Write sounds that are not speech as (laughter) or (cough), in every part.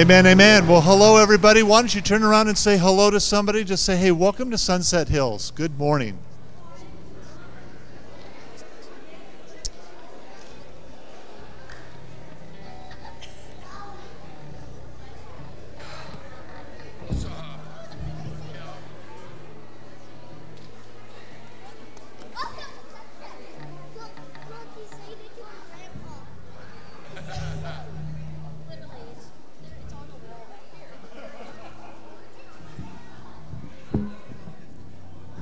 Amen, amen. Well, hello, everybody. Why don't you turn around and say hello to somebody? Just say, hey, welcome to Sunset Hills. Good morning.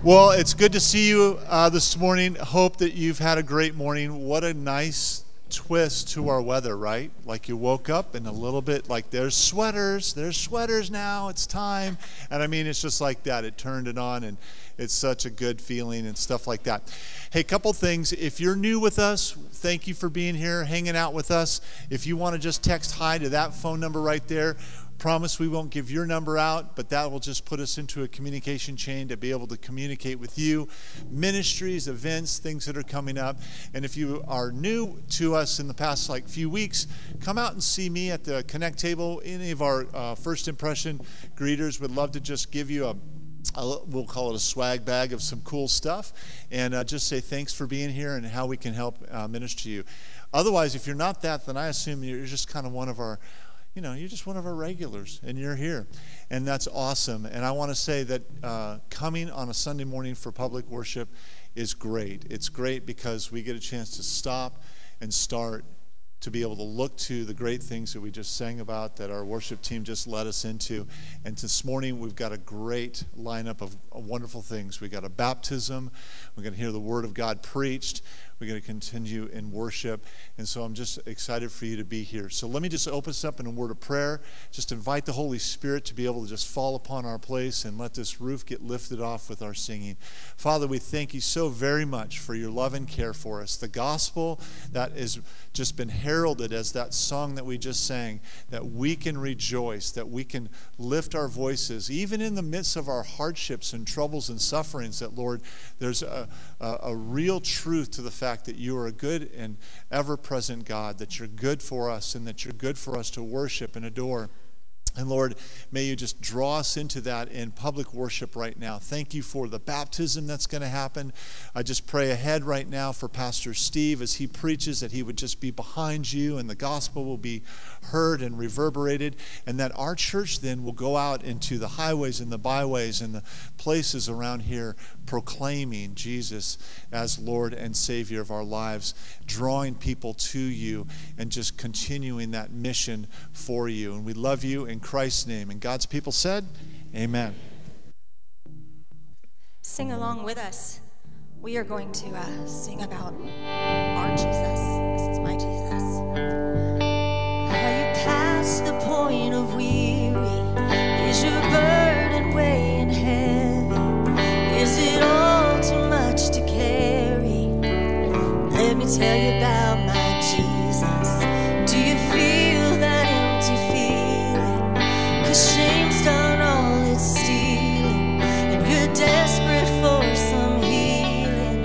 Well, it's good to see you uh, this morning. Hope that you've had a great morning. What a nice twist to our weather, right? Like you woke up and a little bit like there's sweaters, there's sweaters now, it's time. And I mean, it's just like that. It turned it on and it's such a good feeling and stuff like that. Hey, couple things. If you're new with us, thank you for being here, hanging out with us. If you want to just text hi to that phone number right there, promise we won't give your number out, but that will just put us into a communication chain to be able to communicate with you, ministries, events, things that are coming up. And if you are new to us in the past like few weeks, come out and see me at the Connect table. Any of our uh, first impression greeters would love to just give you a we'll call it a swag bag of some cool stuff and uh, just say thanks for being here and how we can help uh, minister to you otherwise if you're not that then i assume you're just kind of one of our you know you're just one of our regulars and you're here and that's awesome and i want to say that uh, coming on a sunday morning for public worship is great it's great because we get a chance to stop and start to be able to look to the great things that we just sang about that our worship team just led us into. And this morning we've got a great lineup of wonderful things. We've got a baptism, we're going to hear the word of God preached, we're going to continue in worship. And so I'm just excited for you to be here. So let me just open us up in a word of prayer. Just invite the Holy Spirit to be able to just fall upon our place and let this roof get lifted off with our singing. Father, we thank you so very much for your love and care for us. The gospel that has just been heralded as that song that we just sang, that we can rejoice, that we can lift our voices, even in the midst of our hardships and troubles and sufferings, that, Lord, there's a, a, a real truth to the fact that you are a good and ever present God, that you're good for us, and that you're good for us to worship and adore. And Lord, may you just draw us into that in public worship right now. Thank you for the baptism that's going to happen. I just pray ahead right now for Pastor Steve as he preaches that he would just be behind you and the gospel will be heard and reverberated, and that our church then will go out into the highways and the byways and the places around here proclaiming Jesus as Lord and Savior of our lives, drawing people to you, and just continuing that mission for you. And we love you in Christ's name. And God's people said, Amen. Sing along with us. we are going to uh, sing about our Jesus. This is my Jesus. Are you past the point of? Me tell you about my Jesus. Do you feel that empty feeling? Cause shame's done all it's stealing, and you're desperate for some healing.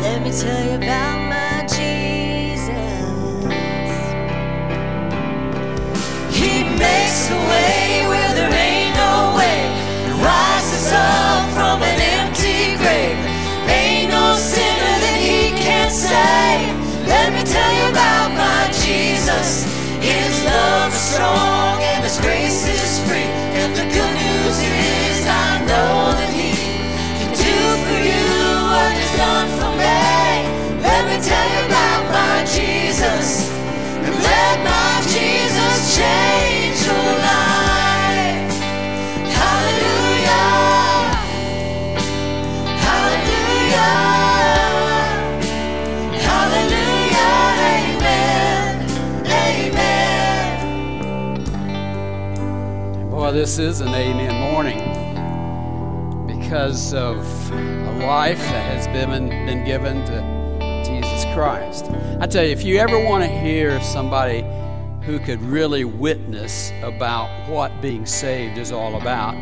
Let me tell you about this is an amen morning because of a life that has been, been given to Jesus Christ. I tell you, if you ever want to hear somebody who could really witness about what being saved is all about,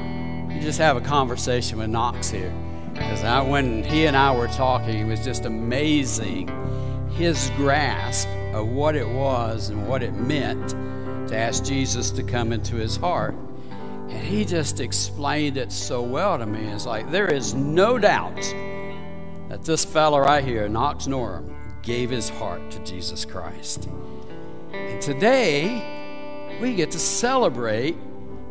you just have a conversation with Knox here. Because I, when he and I were talking, it was just amazing his grasp of what it was and what it meant to ask Jesus to come into his heart. And he just explained it so well to me. It's like there is no doubt that this fella right here, Knox Norm, gave his heart to Jesus Christ. And today, we get to celebrate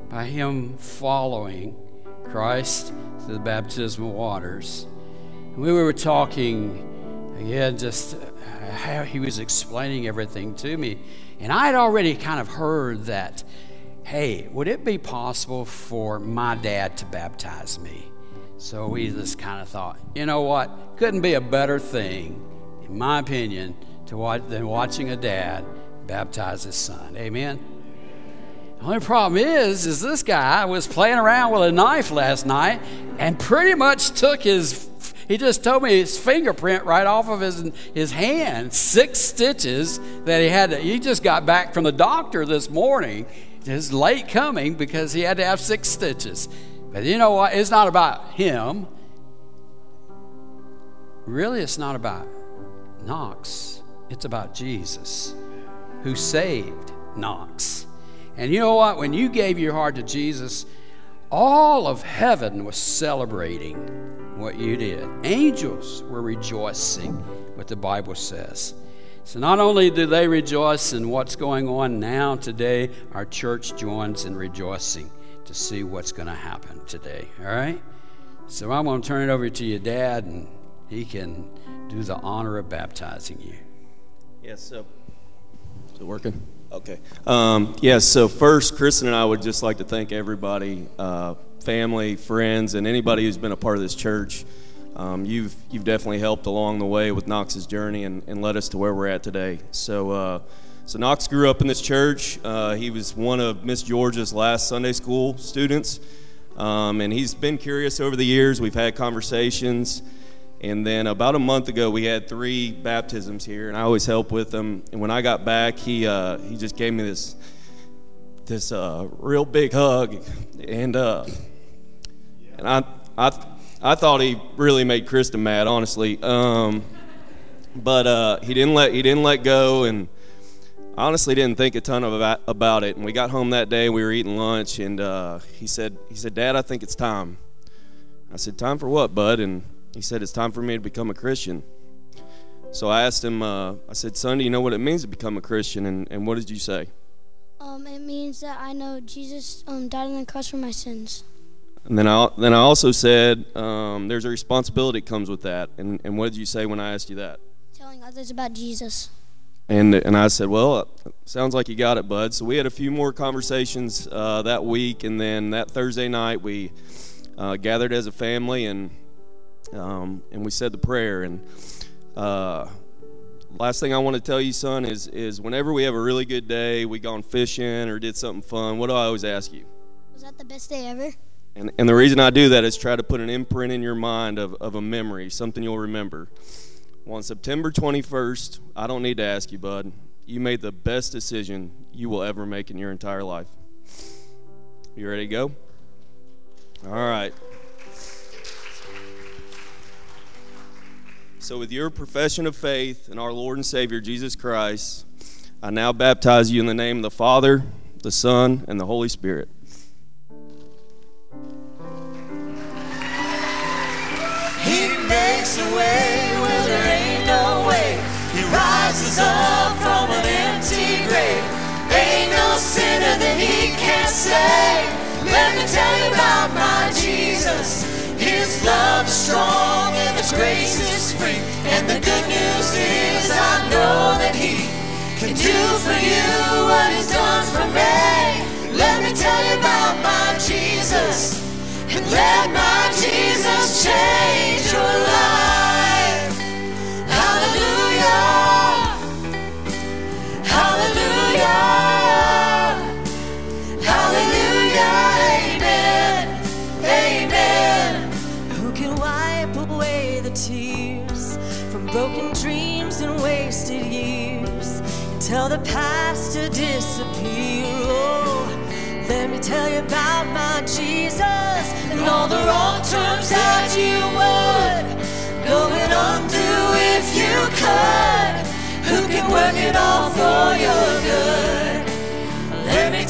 by him following Christ through the baptismal waters. And we were talking again, just how he was explaining everything to me. And I had already kind of heard that, hey, would it be possible for my dad to baptize me? So we just kind of thought, you know what? Couldn't be a better thing, in my opinion, to watch, than watching a dad baptize his son. Amen. The only problem is, is this guy was playing around with a knife last night and pretty much took his he just told me his fingerprint right off of his his hand, six stitches that he had to, he just got back from the doctor this morning. It's late coming because he had to have six stitches. But you know what? It's not about him. Really, it's not about Knox. It's about Jesus who saved Knox. And you know what? When you gave your heart to Jesus, all of heaven was celebrating what you did. Angels were rejoicing, what the Bible says. So not only do they rejoice in what's going on now today, our church joins in rejoicing to see what's going to happen today. All right? So I'm going to turn it over to your dad, and he can do the honor of baptizing you. Yes, so. Is it working? Okay. Um, yes, so first, Kristen and I would just like to thank everybody, uh, family, friends, and anybody who's been a part of this church. Um, you've, you've definitely helped along the way with Knox's journey and, and led us to where we're at today. So, uh, so Knox grew up in this church. Uh, he was one of Miss Georgia's last Sunday school students. Um, and he's been curious over the years. We've had conversations. And then about a month ago, we had three baptisms here, and I always help with them. And when I got back, he uh, he just gave me this this uh, real big hug, and uh, and I I I thought he really made Kristen mad, honestly. Um, but uh, he didn't let he didn't let go, and I honestly didn't think a ton of about, about it. And we got home that day, we were eating lunch, and uh, he said he said, "Dad, I think it's time." I said, "Time for what, bud?" And he said, It's time for me to become a Christian. So I asked him, uh, I said, Son, do you know what it means to become a Christian? And, and what did you say? Um, it means that I know Jesus um, died on the cross for my sins. And then I, then I also said, um, There's a responsibility that comes with that. And, and what did you say when I asked you that? Telling others about Jesus. And, and I said, Well, sounds like you got it, bud. So we had a few more conversations uh, that week. And then that Thursday night, we uh, gathered as a family and um, and we said the prayer. And uh, last thing I want to tell you, son, is is whenever we have a really good day, we gone fishing or did something fun. What do I always ask you? Was that the best day ever? And, and the reason I do that is try to put an imprint in your mind of, of a memory, something you'll remember. Well, on September 21st, I don't need to ask you, bud, you made the best decision you will ever make in your entire life. You ready to go? All right. So, with your profession of faith in our Lord and Savior Jesus Christ, I now baptize you in the name of the Father, the Son, and the Holy Spirit. Makes a way where there ain't no way. He rises up from an empty grave. Ain't no sinner that he can't save. Let me tell you about my Jesus. His love is strong and His grace is free. And the good news is I know that He can do for you what He's done for me. Let me tell you about my Jesus. And let my Jesus change your life. Hallelujah. Hallelujah. Hallelujah. Amen. Amen. Who can wipe away the tears from broken dreams and wasted years tell the past to disappear? Oh, let me tell you about my Jesus and all the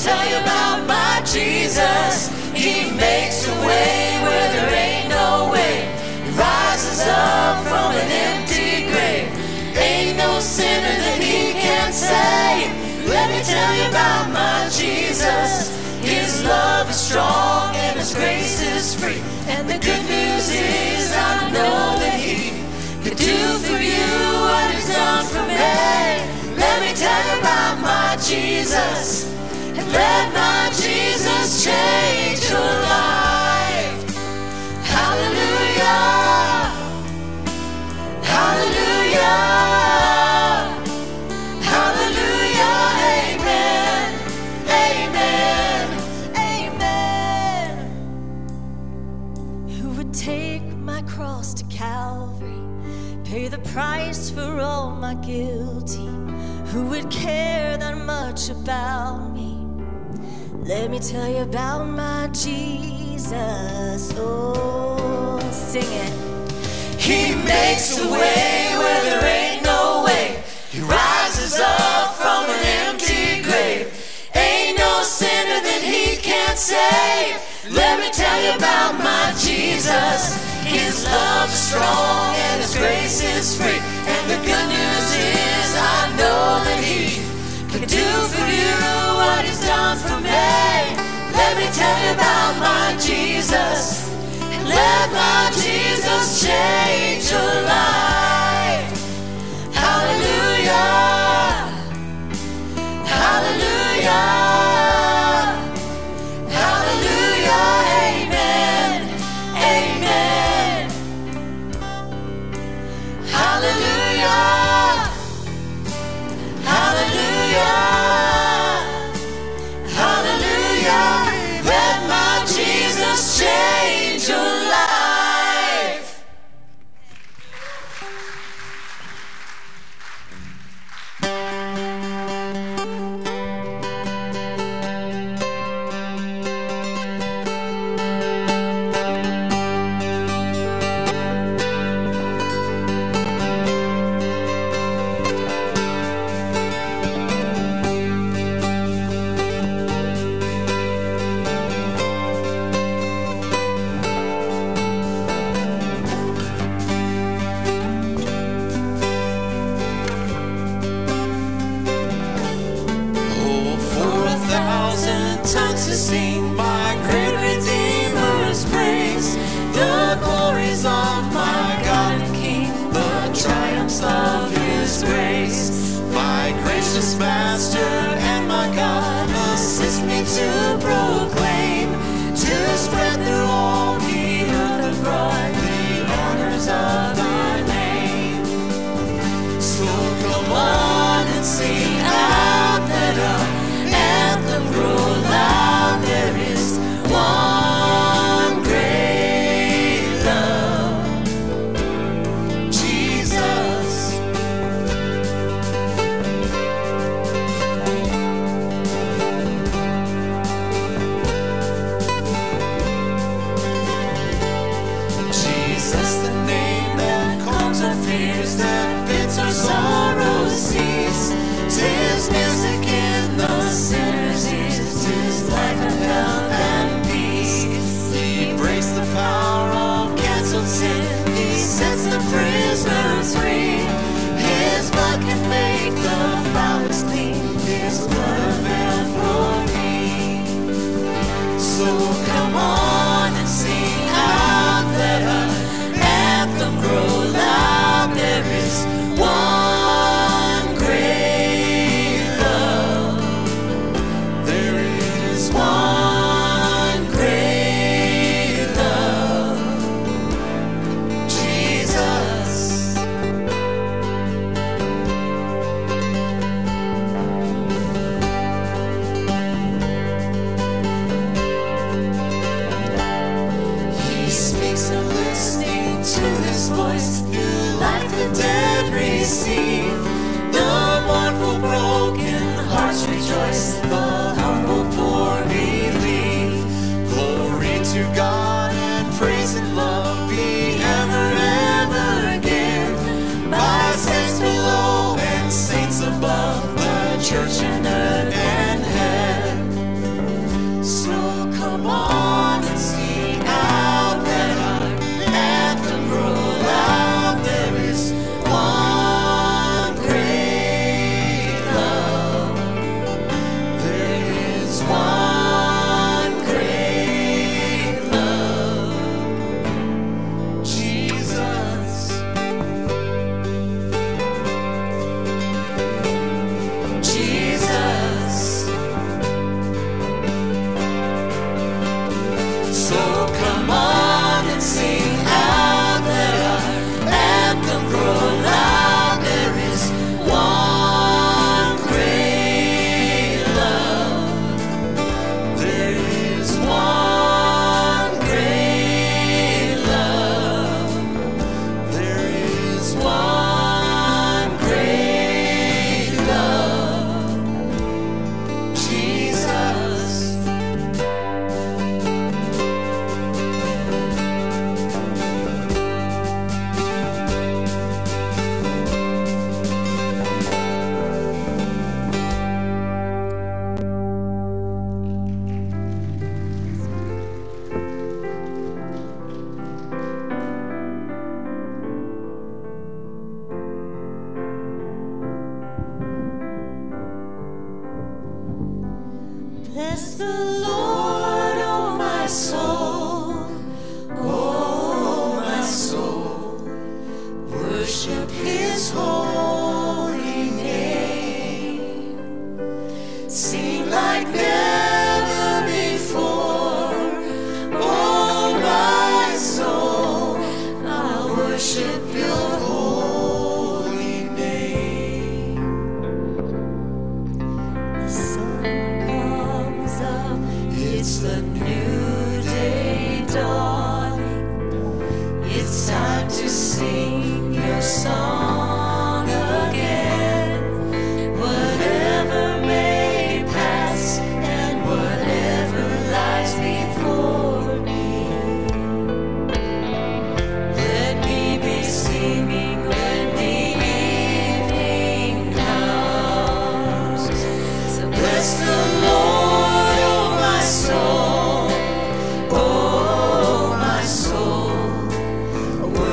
tell you about my Jesus. He makes a way where there ain't no way. He rises up from an empty grave. Ain't no sinner that he can't save. Let me tell you about my Jesus. His love is strong and his grace is free. And the good news is I know that he could do for you what he's done for me. Let me tell you about my Jesus. Let my Jesus change your life. Hallelujah. Hallelujah. Hallelujah. Amen. Amen. Amen. Who would take my cross to Calvary, pay the price for all my guilty? Who would care that much about me? Let me tell you about my Jesus. Oh, sing it. He makes a way where there ain't no way. He rises up from an empty grave. Ain't no sinner that he can't save. Let me tell you about my Jesus. His love's strong and his grace is free. And the good news is I know that he can do for you what he's done for me. Let me tell you about my Jesus. Let my Jesus change your life. Hallelujah. Hallelujah.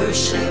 于是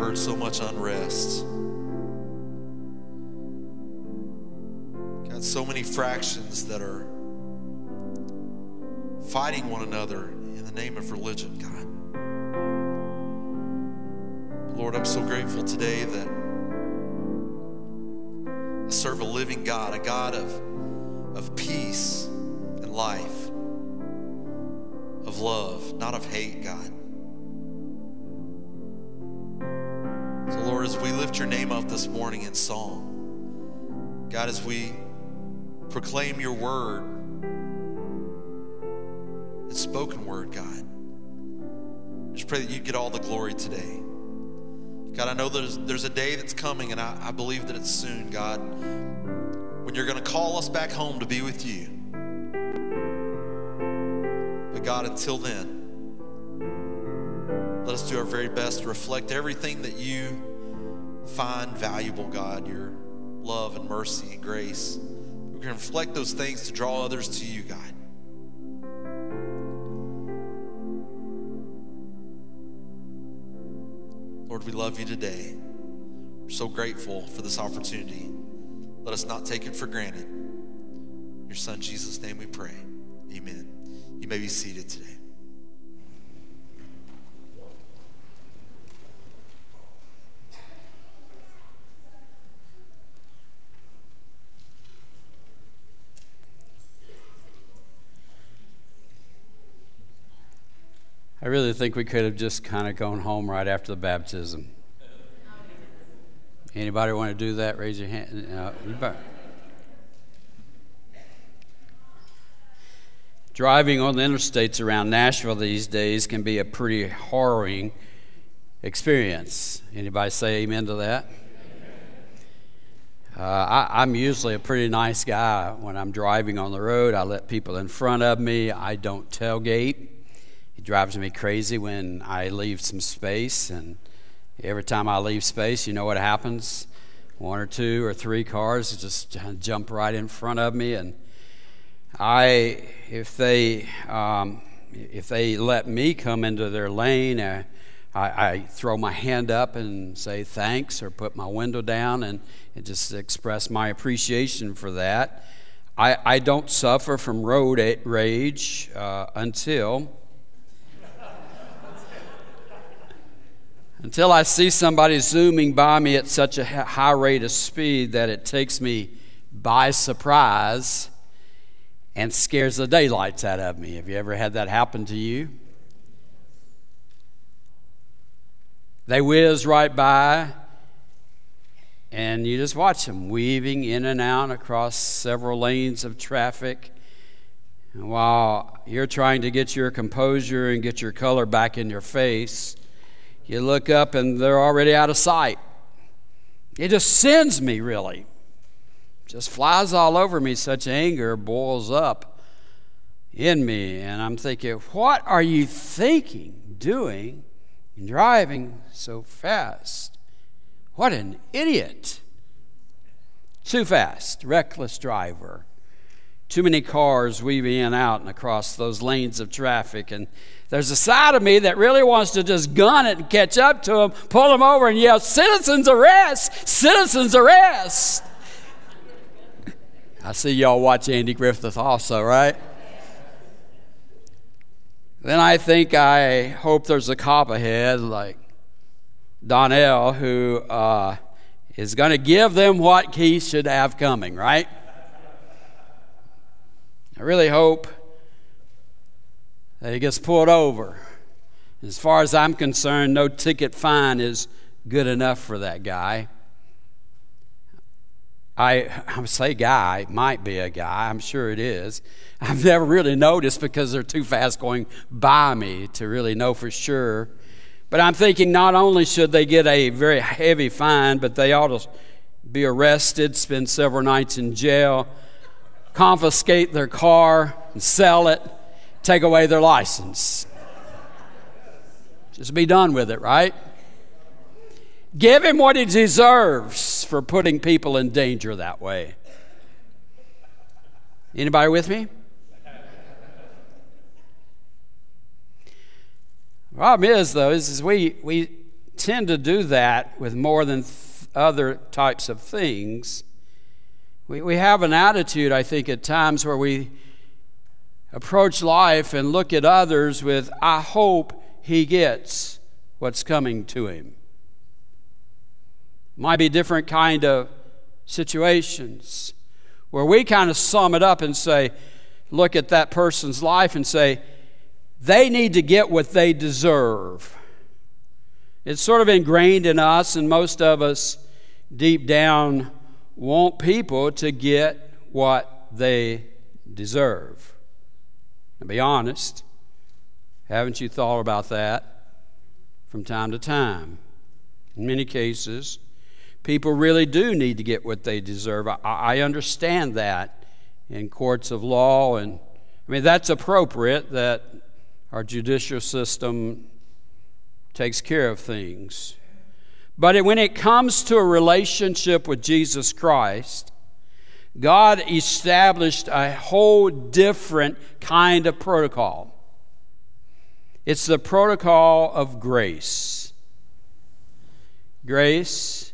heard so much unrest. God, so many fractions that are fighting one another in the name of religion, God. Lord, I'm so grateful today that I serve a living God, a God of, of peace and life, of love, not of hate, God. Your name up this morning in song, God, as we proclaim your word, it's spoken word, God. I just pray that you get all the glory today. God, I know there's, there's a day that's coming, and I, I believe that it's soon, God, when you're going to call us back home to be with you. But God, until then, let us do our very best to reflect everything that you find valuable, God, your love and mercy and grace. We can reflect those things to draw others to you, God. Lord, we love you today. We're so grateful for this opportunity. Let us not take it for granted. In your son Jesus' name we pray. Amen. You may be seated today. I really think we could have just kind of gone home right after the baptism. Anybody want to do that? Raise your hand. Uh. Driving on the interstates around Nashville these days can be a pretty harrowing experience. Anybody say amen to that? Uh, I, I'm usually a pretty nice guy when I'm driving on the road. I let people in front of me. I don't tailgate. It drives me crazy when I leave some space, and every time I leave space, you know what happens? One or two or three cars just jump right in front of me, and I, if they, um, if they let me come into their lane, uh, I, I, throw my hand up and say thanks, or put my window down and, and just express my appreciation for that. I, I don't suffer from road rage uh, until until I see somebody zooming by me at such a high rate of speed that it takes me by surprise and scares the daylights out of me. Have you ever had that happen to you? They whiz right by, and you just watch them weaving in and out across several lanes of traffic. And while you're trying to get your composure and get your color back in your face, you look up and they're already out of sight. It just sends me, really. Just flies all over me. Such anger boils up in me. And I'm thinking, what are you thinking, doing, and driving so fast? What an idiot. Too fast, reckless driver. Too many cars weaving in out and across those lanes of traffic. And there's a side of me that really wants to just gun it and catch up to him, pull him over, and yell, Citizens arrest! Citizens arrest! I see y'all watch Andy Griffith also, right? Then I think I hope there's a cop ahead like Donnell who uh, is going to give them what he should have coming, right? I really hope Uh, he gets pulled over. As far as I'm concerned, no ticket fine is good enough for that guy. I, (laughs) I say guy, might be a guy, I'm sure it is. I've never really noticed because they're too fast going by me to really know for sure. But I'm thinking not only should they get a very heavy fine, but they ought to be arrested, spend several nights in jail, confiscate their car, and sell it take away their license. Just be done with it, right? Give him what he deserves for putting people in danger that way. Anybody with me? Problem is, though, is, we, we tend to do that with more than th- other types of things. We, we have an attitude, I think, at times where we approach life and look at others with, I hope he gets what's coming to him. Might be different kind of situations where we kind of sum it up and say, look at that person's life and say, they need to get what they deserve. It's sort of ingrained in us, and most of us deep down want people to get what they deserve. And be honest, haven't you thought about that from time to time? In many cases, people really do need to get what they deserve. I, I understand that in courts of law, and I mean, that's appropriate that our judicial system takes care of things. But when it comes to a relationship with Jesus Christ, God established a whole different kind of protocol. It's the protocol of grace. Grace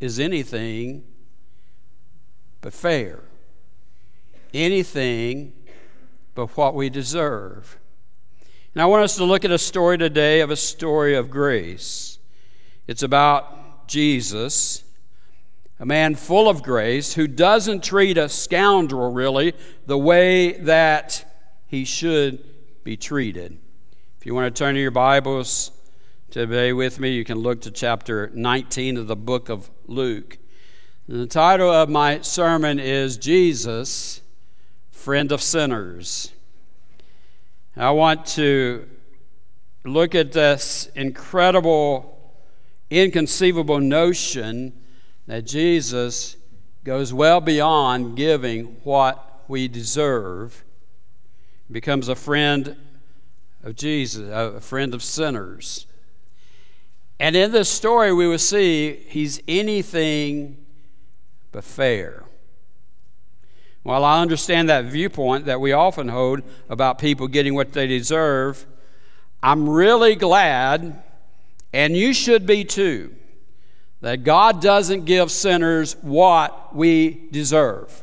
is anything but fair, anything but what we deserve. And I want us to look at a story today of a story of grace. It's about Jesus, a man full of grace who doesn't treat a scoundrel really the way that he should be treated. If you want to turn to your Bibles today with me, you can look to chapter 19 of the book of Luke. The title of my sermon is Jesus, Friend of Sinners. I want to look at this incredible inconceivable notion that Jesus goes well beyond giving what we deserve, becomes a friend of Jesus, a friend of sinners. And in this story, we will see he's anything but fair. While I understand that viewpoint that we often hold about people getting what they deserve, I'm really glad and you should be too, that God doesn't give sinners what we deserve.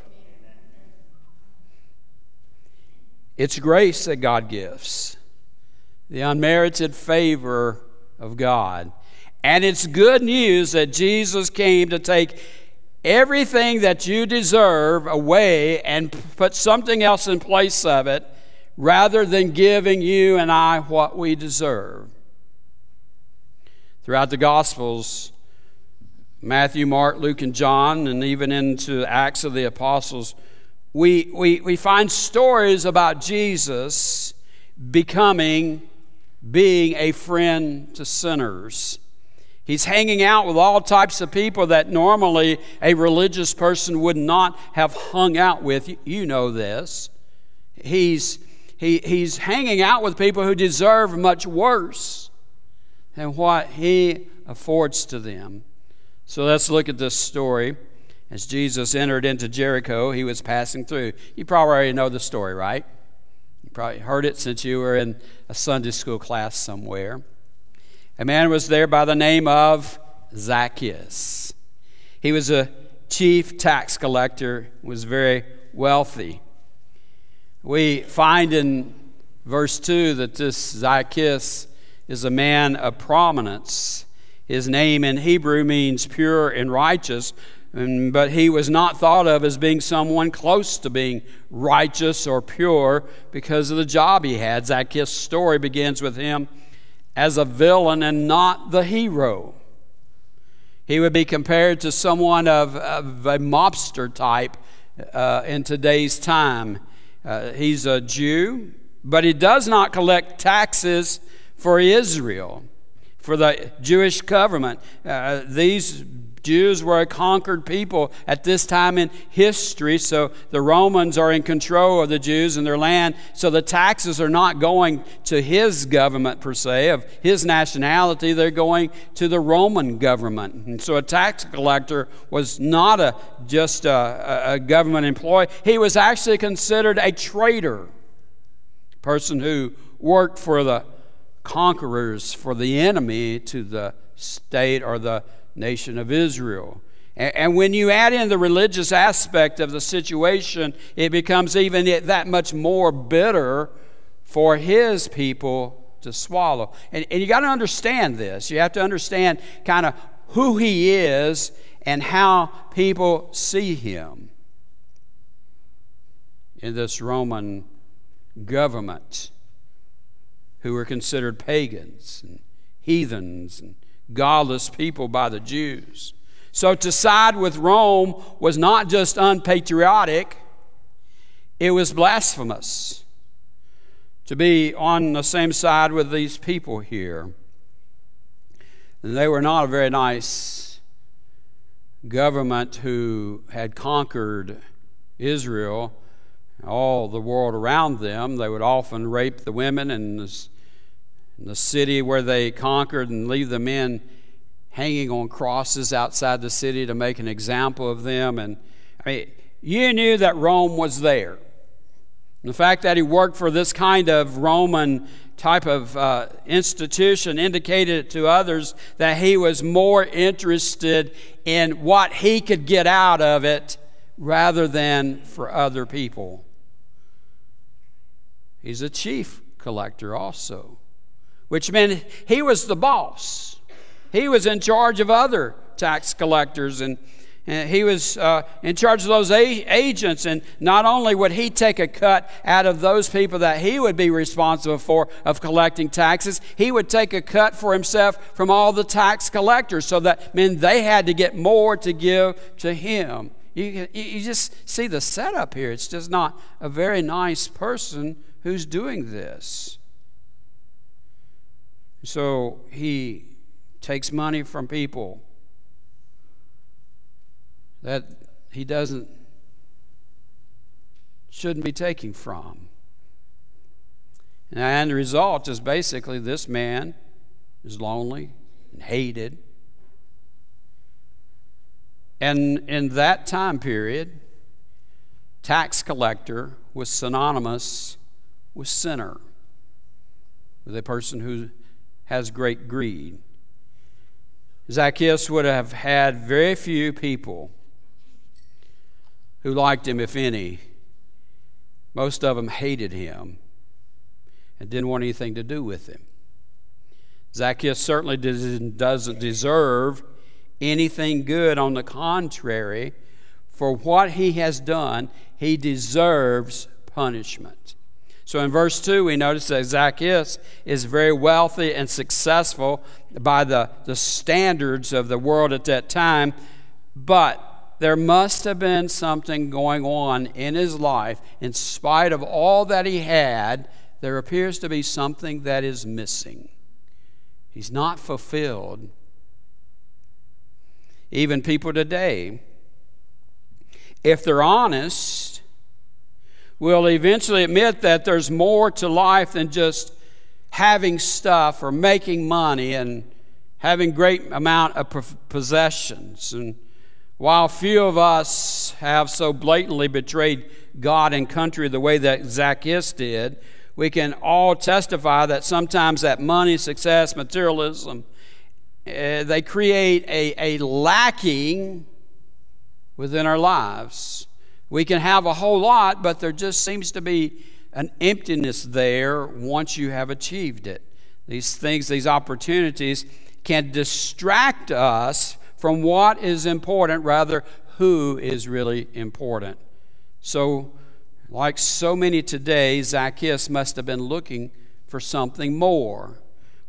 It's grace that God gives, the unmerited favor of God. And it's good news that Jesus came to take everything that you deserve away and put something else in place of it rather than giving you and I what we deserve. Throughout the Gospels, Matthew, Mark, Luke, and John, and even into Acts of the Apostles, we, we, we find stories about Jesus becoming, being a friend to sinners. He's hanging out with all types of people that normally a religious person would not have hung out with. You know this. He's, he, he's hanging out with people who deserve much worse than what he affords to them. So let's look at this story. As Jesus entered into Jericho, he was passing through. You probably already know the story, right? You probably heard it since you were in a Sunday school class somewhere. A man was there by the name of Zacchaeus. He was a chief tax collector, was very wealthy. We find in verse 2 that this Zacchaeus is a man of prominence. His name in Hebrew means pure and righteous, but he was not thought of as being someone close to being righteous or pure because of the job he had. Zacchaeus' story begins with him as a villain and not the hero. He would be compared to someone of, of a mobster type uh, in today's time. Uh, he's a Jew, but he does not collect taxes for Israel, for the Jewish government. Uh, these Jews were a conquered people at this time in history, so the Romans are in control of the Jews and their land, so the taxes are not going to his government per se, of his nationality, they're going to the Roman government. And so a tax collector was not a, just a, a government employee, he was actually considered a traitor, person who worked for the conquerors for the enemy to the state or the nation of Israel. And when you add in the religious aspect of the situation, it becomes even that much more bitter for his people to swallow. And, and you got to understand this. You have to understand kind of who he is and how people see him in this Roman government who were considered pagans and heathens and godless people by the Jews. So to side with Rome was not just unpatriotic, it was blasphemous to be on the same side with these people here. And they were not a very nice government who had conquered Israel, all the world around them. They would often rape the women in the, in the city where they conquered and leave the men hanging on crosses outside the city to make an example of them. And I mean, you knew that Rome was there. The fact that he worked for this kind of Roman type of uh, institution indicated to others that he was more interested in what he could get out of it rather than for other people. He's a chief collector also, which meant he was the boss. He was in charge of other tax collectors and he was uh, in charge of those agents, and not only would he take a cut out of those people that he would be responsible for of collecting taxes, he would take a cut for himself from all the tax collectors, so that meant they had to get more to give to him. You, you just see the setup here. It's just not a very nice person who's doing this. So he takes money from people that he doesn't shouldn't be taking from. And the result is basically this man is lonely and hated. And in that time period, tax collector was synonymous with sinner, with a person who has great greed. Zacchaeus would have had very few people who liked him, if any. Most of them hated him and didn't want anything to do with him. Zacchaeus certainly doesn't deserve anything good. On the contrary, for what he has done, he deserves punishment. So in verse 2, we notice that Zacchaeus is very wealthy and successful by the, the standards of the world at that time, but there must have been something going on in his life. In spite of all that he had, there appears to be something that is missing. He's not fulfilled. Even people today, if they're honest, will eventually admit that there's more to life than just having stuff or making money and having great amount of possessions. And while few of us have so blatantly betrayed God and country the way that Zacchaeus did, we can all testify that sometimes that money, success, materialism, uh, they create a, a lacking within our lives. We can have a whole lot, but there just seems to be an emptiness there once you have achieved it. These things, these opportunities can distract us from what is important, rather, who is really important. So, like so many today, Zacchaeus must have been looking for something more.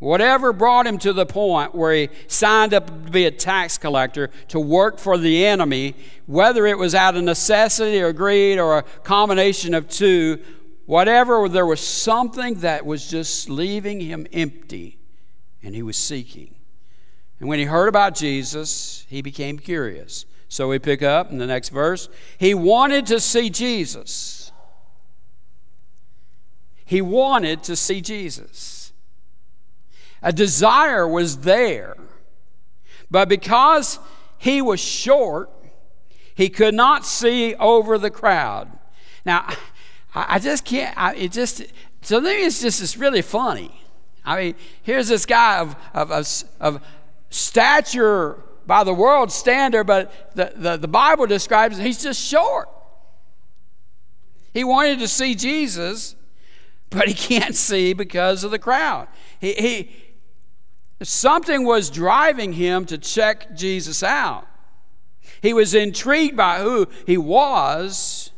Whatever brought him to the point where he signed up to be a tax collector, to work for the enemy, whether it was out of necessity or greed or a combination of two, whatever, there was something that was just leaving him empty and he was seeking. And when he heard about Jesus, he became curious. So we pick up in the next verse. He wanted to see Jesus. He wanted to see Jesus. A desire was there. But because he was short, he could not see over the crowd. Now, I just can't, I, it just, so maybe it's just it's really funny. I mean, here's this guy of, of, of, of stature by the world standard, but the, the, the Bible describes he's just short. He wanted to see Jesus, but he can't see because of the crowd. He, he, something was driving him to check Jesus out. He was intrigued by who he was.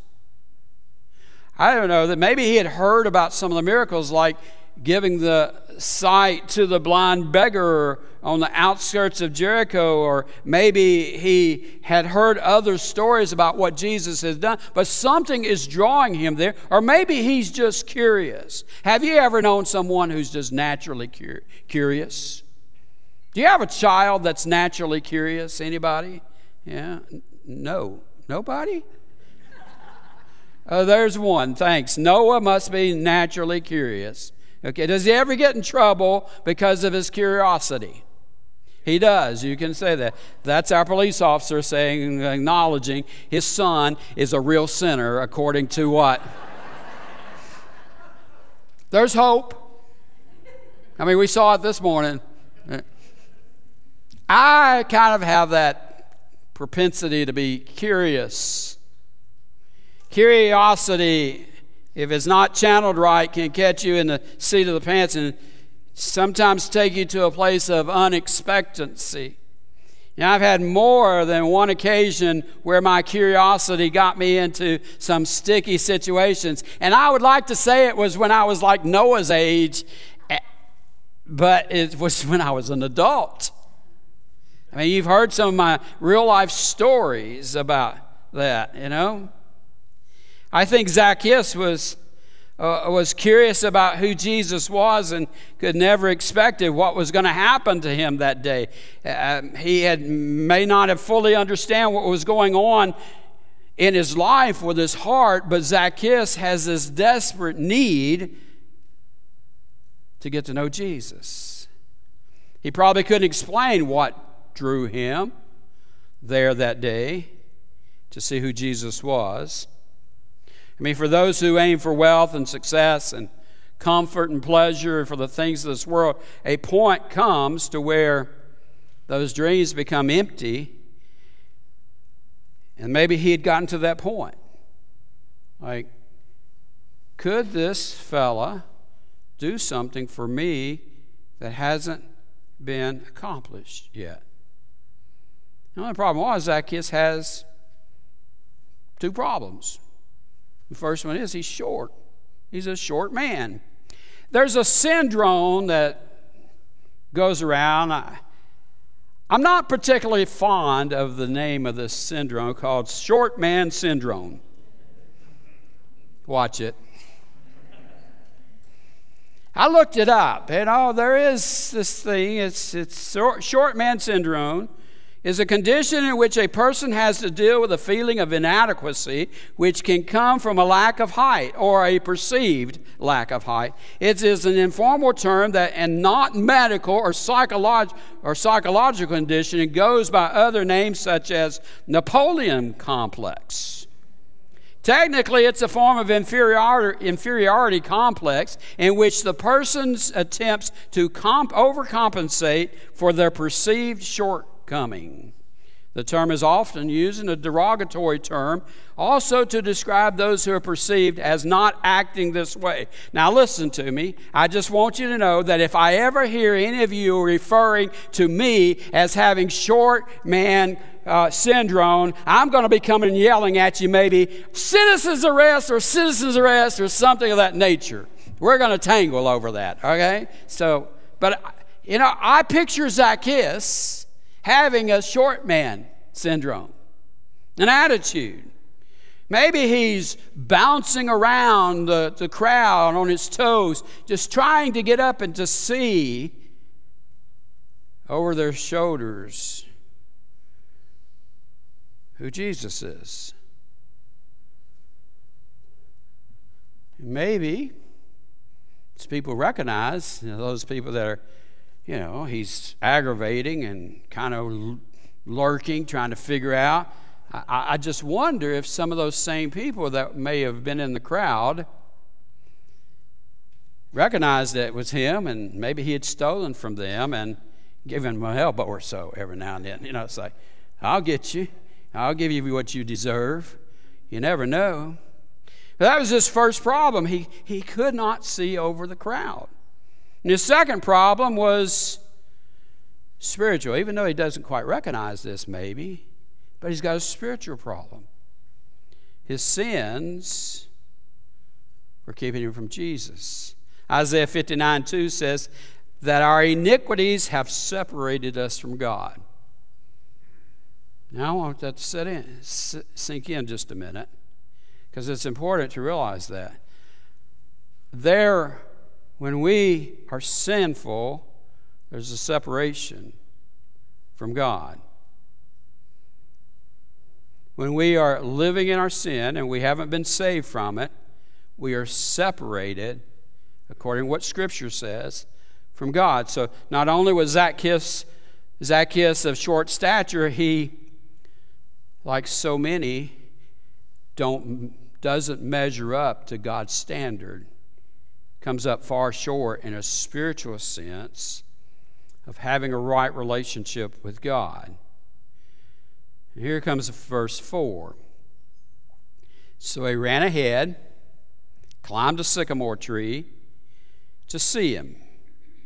I don't know that maybe he had heard about some of the miracles, like giving the sight to the blind beggar on the outskirts of Jericho, or maybe he had heard other stories about what Jesus has done, but something is drawing him there, or maybe he's just curious. Have you ever known someone who's just naturally curious? Do you have a child that's naturally curious? Anybody? Yeah? No. Nobody? Oh, there's one. Thanks. Noah must be naturally curious. Okay, does he ever get in trouble because of his curiosity? He does. You can say that. That's our police officer saying, acknowledging his son is a real sinner according to what? There's hope. I mean, we saw it this morning. I kind of have that propensity to be curious. Curiosity if it's not channeled right, can catch you in the seat of the pants and sometimes take you to a place of unexpectancy. Now, I've had more than one occasion where my curiosity got me into some sticky situations. And I would like to say it was when I was like Noah's age, eh, but it was (laughs) when I was an adult. I mean, you've heard some of my real life stories about that, you know? I think Zacchaeus was, uh, was curious about who Jesus was and could never expected what was going to happen to him that day. Uh, he had, may not have fully understand what was going on in his life with his heart, but Zacchaeus has this desperate need to get to know Jesus. He probably couldn't explain what drew him there that day to see who Jesus was. I mean, for those who aim for wealth and success and comfort and pleasure for the things of this world, a point comes to where those dreams become empty. And maybe he had gotten to that point. Like, could this fella do something for me that hasn't been accomplished yet? The only problem was Zacchaeus has two problems. The first one is he's short. He's a short man. There's a syndrome that goes around. I, I'm not particularly fond of the name of this syndrome called short man syndrome. Watch it. I looked it up. You oh, know, there is this thing. It's, it's short man syndrome is a condition in which a person has to deal with a feeling of inadequacy, which can come from a lack of height or a perceived lack of height. It is an informal term that, and not medical or, psycholog- or psychological condition, it goes by other names such as Napoleon complex. Technically, it's a form of inferiority, inferiority complex in which the person attempts to comp- overcompensate for their perceived short coming. The term is often used in a derogatory term, also to describe those who are perceived as not acting this way. Now, listen to me. I just want you to know that if I ever hear any of you referring to me as having short man uh, syndrome, I'm going to be coming and yelling at you, maybe citizens arrest or citizens arrest or something of that nature. We're going to tangle over that, okay? So, but, you know, I picture Zacchaeus having a short man syndrome, an attitude. Maybe he's bouncing around the, the crowd on his toes, just trying to get up and to see over their shoulders who Jesus is. Maybe as people recognize you know, those people that are you know, he's aggravating and kind of lurking, trying to figure out. I, I just wonder if some of those same people that may have been in the crowd recognized that it was him, and maybe he had stolen from them and given them a elbow or so every now and then. You know, it's like, I'll get you. I'll give you what you deserve. You never know. But that was his first problem. He, he could not see over the crowd. And his second problem was spiritual, even though he doesn't quite recognize this, maybe, but he's got a spiritual problem. His sins were keeping him from Jesus. Isaiah 59 2 says that our iniquities have separated us from God. Now, I want that to set in, sink in just a minute, because it's important to realize that. There, when we are sinful, there's a separation from God. When we are living in our sin and we haven't been saved from it, we are separated, according to what Scripture says, from God. So not only was Zacchaeus, Zacchaeus of short stature, he like so many, don't, doesn't measure up to God's standard, comes up far short in a spiritual sense of having a right relationship with God. Here comes verse 4. So he ran ahead, climbed a sycamore tree to see him,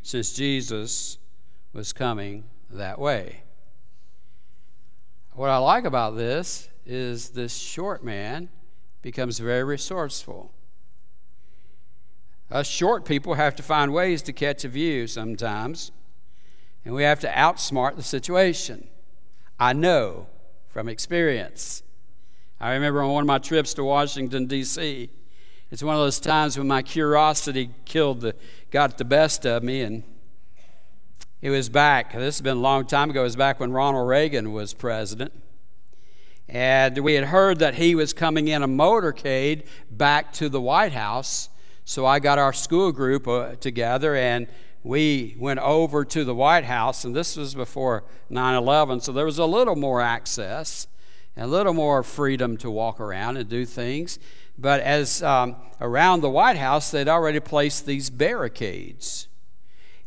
since Jesus was coming that way. What I like about this is this short man becomes very resourceful. Us short people have to find ways to catch a view sometimes, and we have to outsmart the situation. I know from experience. I remember on one of my trips to Washington, D.C., it's one of those times when my curiosity killed the, got the best of me, and it was back, this has been a long time ago, it was back when Ronald Reagan was president. And we had heard that he was coming in a motorcade back to the White House. So I got our school group uh, together and we went over to the White House. And this was before 9 11. So there was a little more access and a little more freedom to walk around and do things. But as um, around the White House, they'd already placed these barricades.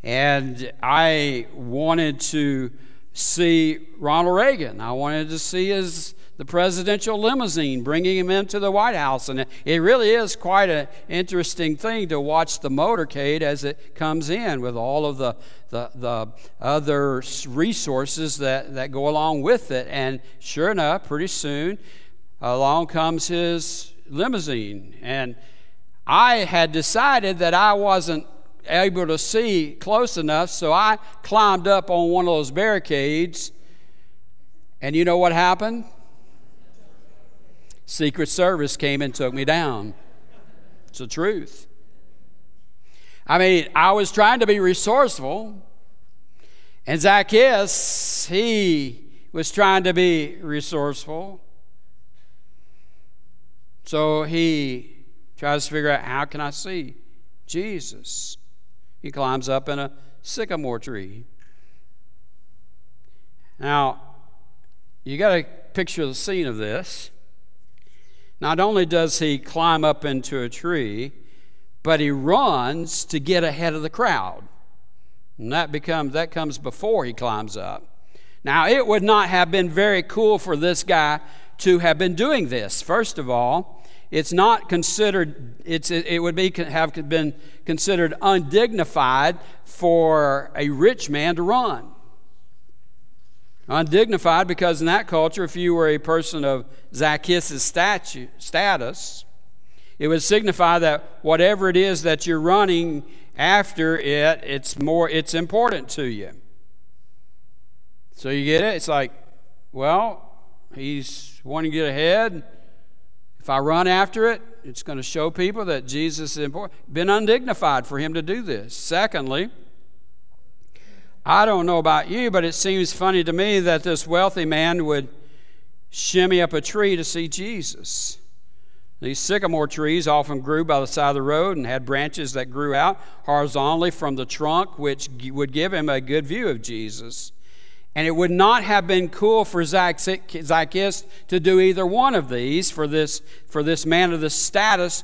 And I wanted to see Ronald Reagan. I wanted to see his the presidential limousine bringing him into the White House. And it really is quite an interesting thing to watch the motorcade as it comes in with all of the, the, the other resources that, that go along with it. And sure enough, pretty soon, along comes his limousine. And I had decided that I wasn't able to see close enough, so I climbed up on one of those barricades. And you know what happened? Secret Service came and took me down. It's the truth. I mean, I was trying to be resourceful, and Zacchaeus, he was trying to be resourceful. So he tries to figure out how can I see Jesus? He climbs up in a sycamore tree. Now, you got to picture the scene of this. Not only does he climb up into a tree, but he runs to get ahead of the crowd. And that becomes that comes before he climbs up. Now, it would not have been very cool for this guy to have been doing this. First of all, it's not considered it's it would be have been considered undignified for a rich man to run undignified because in that culture, if you were a person of Zacchaeus' status, it would signify that whatever it is that you're running after it, it's more, it's important to you. So you get it? It's like, well, he's wanting to get ahead. If I run after it, it's going to show people that Jesus is important. Been undignified for him to do this. Secondly, I don't know about you, but it seems funny to me that this wealthy man would shimmy up a tree to see Jesus. These sycamore trees often grew by the side of the road and had branches that grew out horizontally from the trunk, which would give him a good view of Jesus. And it would not have been cool for Zacchaeus to do either one of these for this, for this man of this status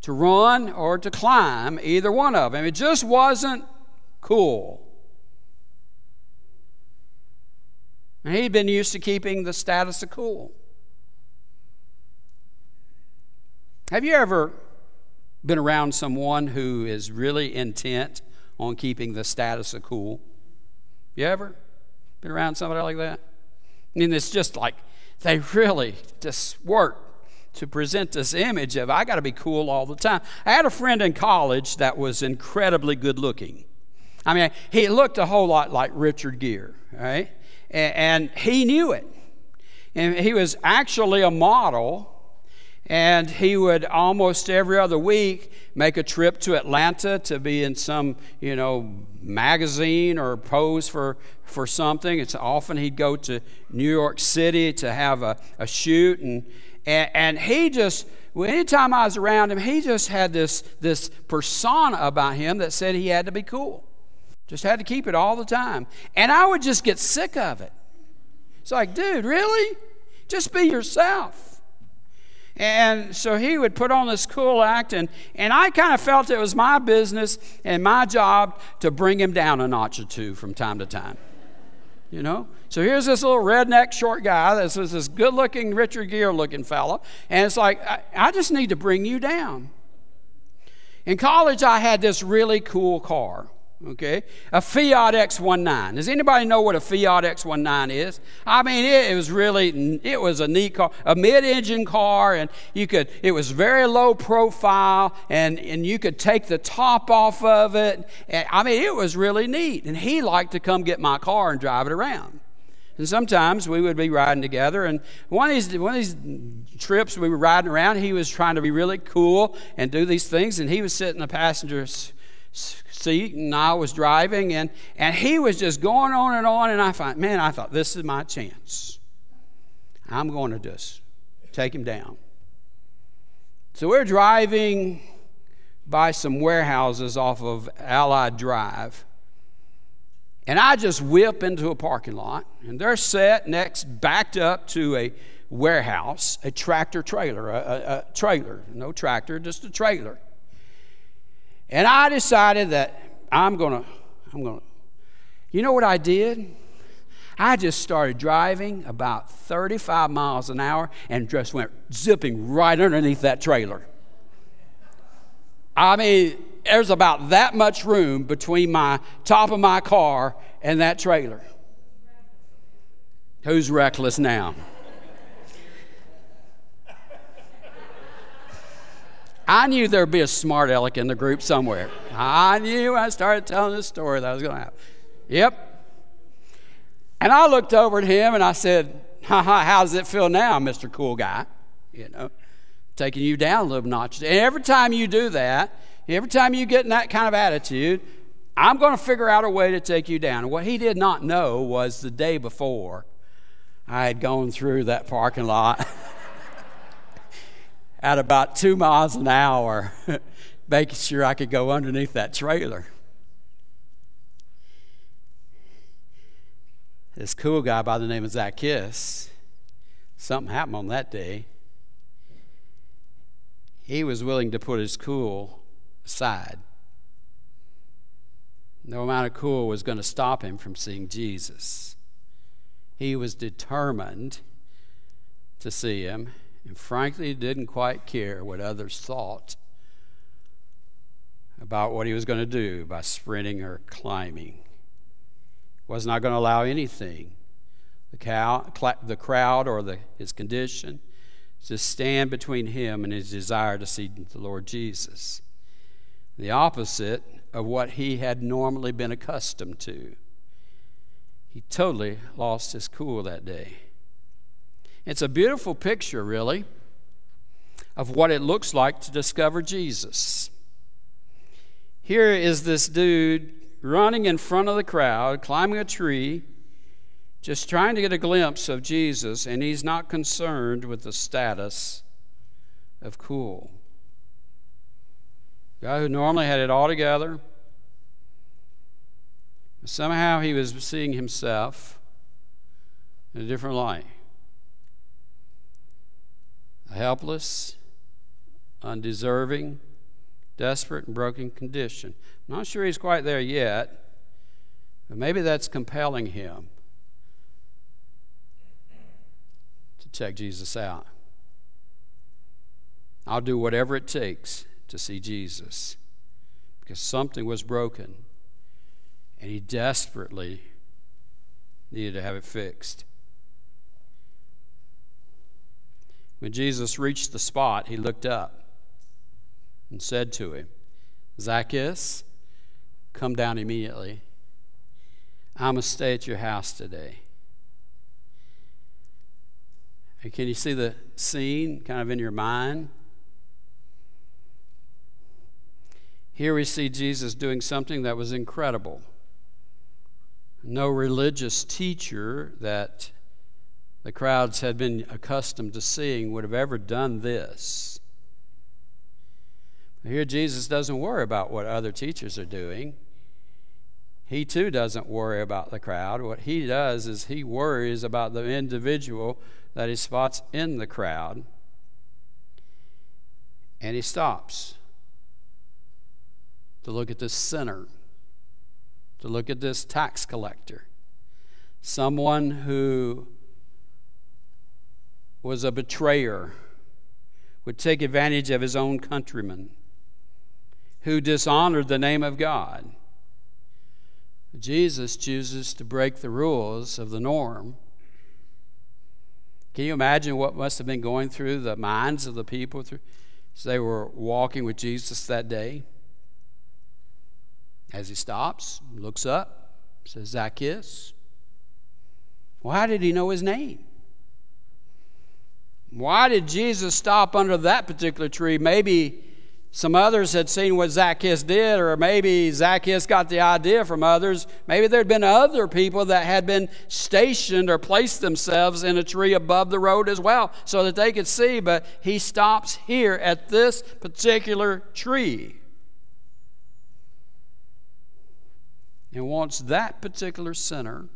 to run or to climb, either one of them. It just wasn't cool. And he'd been used to keeping the status of cool. Have you ever been around someone who is really intent on keeping the status of cool? You ever been around somebody like that? I mean, it's just like they really just work to present this image of I got to be cool all the time. I had a friend in college that was incredibly good looking. I mean, he looked a whole lot like Richard Gere, right? And he knew it. And he was actually a model and he would almost every other week make a trip to Atlanta to be in some, you know, magazine or pose for, for something. It's often he'd go to New York City to have a, a shoot. And, and, and he just, anytime I was around him, he just had this, this persona about him that said he had to be cool. Just had to keep it all the time. And I would just get sick of it. It's like, dude, really? Just be yourself. And so he would put on this cool act, and, and I kind of felt it was my business and my job to bring him down a notch or two from time to time. You know? So here's this little redneck short guy. This is this good looking Richard Gere looking fella. And it's like, I, I just need to bring you down. In college, I had this really cool car okay? A Fiat X19. Does anybody know what a Fiat X19 is? I mean, it, it was really, it was a neat car, a mid-engine car, and you could, it was very low profile, and, and you could take the top off of it. And, I mean, it was really neat. And he liked to come get my car and drive it around. And sometimes we would be riding together, and one of these one of these trips we were riding around, he was trying to be really cool and do these things, and he was sitting in the passenger seat and I was driving and, and he was just going on and on and I thought, man, I thought this is my chance. I'm going to just take him down. So we're driving by some warehouses off of Allied Drive. And I just whip into a parking lot, and they're set next, backed up to a warehouse, a tractor trailer, a, a, a trailer, no tractor, just a trailer. And I decided that I'm going to, I'm going to, you know what I did? I just started driving about 35 miles an hour and just went zipping right underneath that trailer. I mean, there's about that much room between my top of my car and that trailer. Who's reckless now? I knew there'd be a smart aleck in the group somewhere. I knew I started telling this story that I was going to happen. Yep. And I looked over at him and I said, ha, ha, how does it feel now, Mr. Cool Guy? You know, taking you down a little notch. And every time you do that, every time you get in that kind of attitude, I'm going to figure out a way to take you down. And what he did not know was the day before, I had gone through that parking lot. (laughs) at about two miles an hour, (laughs) making sure I could go underneath that trailer. This cool guy by the name of Zacchaeus, something happened on that day. He was willing to put his cool aside. No amount of cool was going to stop him from seeing Jesus. He was determined to see him and frankly didn't quite care what others thought about what he was going to do by sprinting or climbing. Was not going to allow anything, the, cow, the crowd or the, his condition, to stand between him and his desire to see the Lord Jesus. The opposite of what he had normally been accustomed to. He totally lost his cool that day. It's a beautiful picture, really, of what it looks like to discover Jesus. Here is this dude running in front of the crowd, climbing a tree, just trying to get a glimpse of Jesus, and he's not concerned with the status of cool. Guy who normally had it all together, somehow he was seeing himself in a different light helpless, undeserving, desperate and broken condition. I'm not sure he's quite there yet, but maybe that's compelling him to check Jesus out. I'll do whatever it takes to see Jesus because something was broken and he desperately needed to have it fixed. When Jesus reached the spot, he looked up and said to him, Zacchaeus, come down immediately. I must stay at your house today. And can you see the scene kind of in your mind? Here we see Jesus doing something that was incredible. No religious teacher that the crowds had been accustomed to seeing would have ever done this. Here, Jesus doesn't worry about what other teachers are doing. He too doesn't worry about the crowd. What he does is he worries about the individual that he spots in the crowd. And he stops to look at this sinner, to look at this tax collector, someone who was a betrayer, would take advantage of his own countrymen who dishonored the name of God. Jesus chooses to break the rules of the norm. Can you imagine what must have been going through the minds of the people as they were walking with Jesus that day? As he stops, looks up, says, Zacchaeus. Well, how did he know his name? Why did Jesus stop under that particular tree? Maybe some others had seen what Zacchaeus did, or maybe Zacchaeus got the idea from others. Maybe there'd been other people that had been stationed or placed themselves in a tree above the road as well so that they could see, but he stops here at this particular tree and wants that particular sinner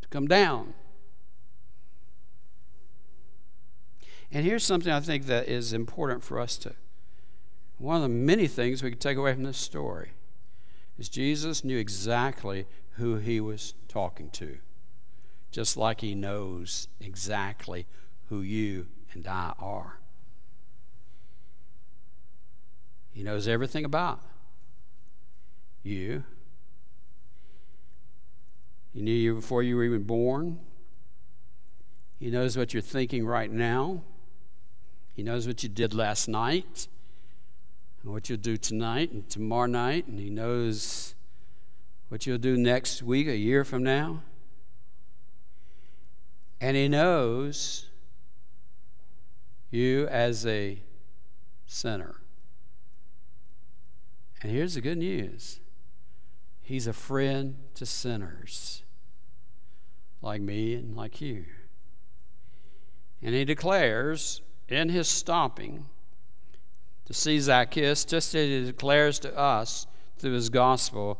to come down. And here's something I think that is important for us to one of the many things we can take away from this story is Jesus knew exactly who he was talking to, just like he knows exactly who you and I are. He knows everything about you. He knew you before you were even born. He knows what you're thinking right now. He knows what you did last night and what you'll do tonight and tomorrow night, and He knows what you'll do next week, a year from now. And He knows you as a sinner. And here's the good news He's a friend to sinners like me and like you. And He declares in His stopping, to see Zacchaeus, just as he declares to us through his gospel,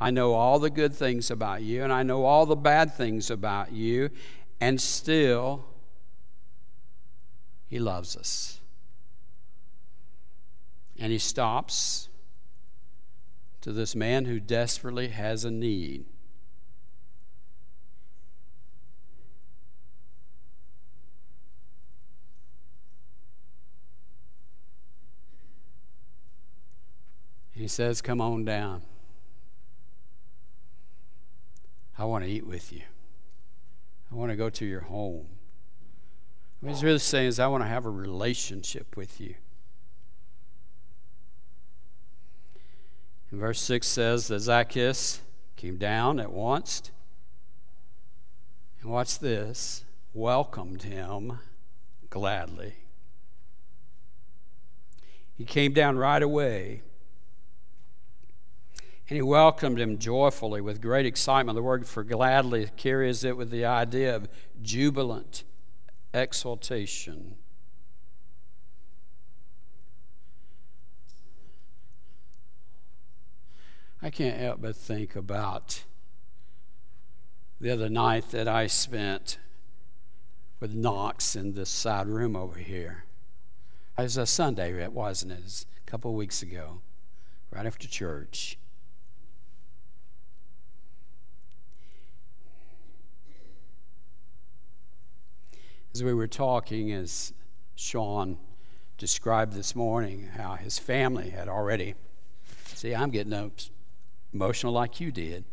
I know all the good things about you, and I know all the bad things about you, and still, he loves us. And he stops to this man who desperately has a need. He says, Come on down. I want to eat with you. I want to go to your home. What he's really saying is, I want to have a relationship with you. And verse 6 says that Zacchaeus came down at once. And watch this welcomed him gladly. He came down right away and he welcomed him joyfully with great excitement. The word for gladly carries it with the idea of jubilant exultation. I can't help but think about the other night that I spent with Knox in this side room over here. It was a Sunday, it wasn't it? it was a couple of weeks ago, right after church. As we were talking, as Sean described this morning, how his family had already, see, I'm getting emotional like you did.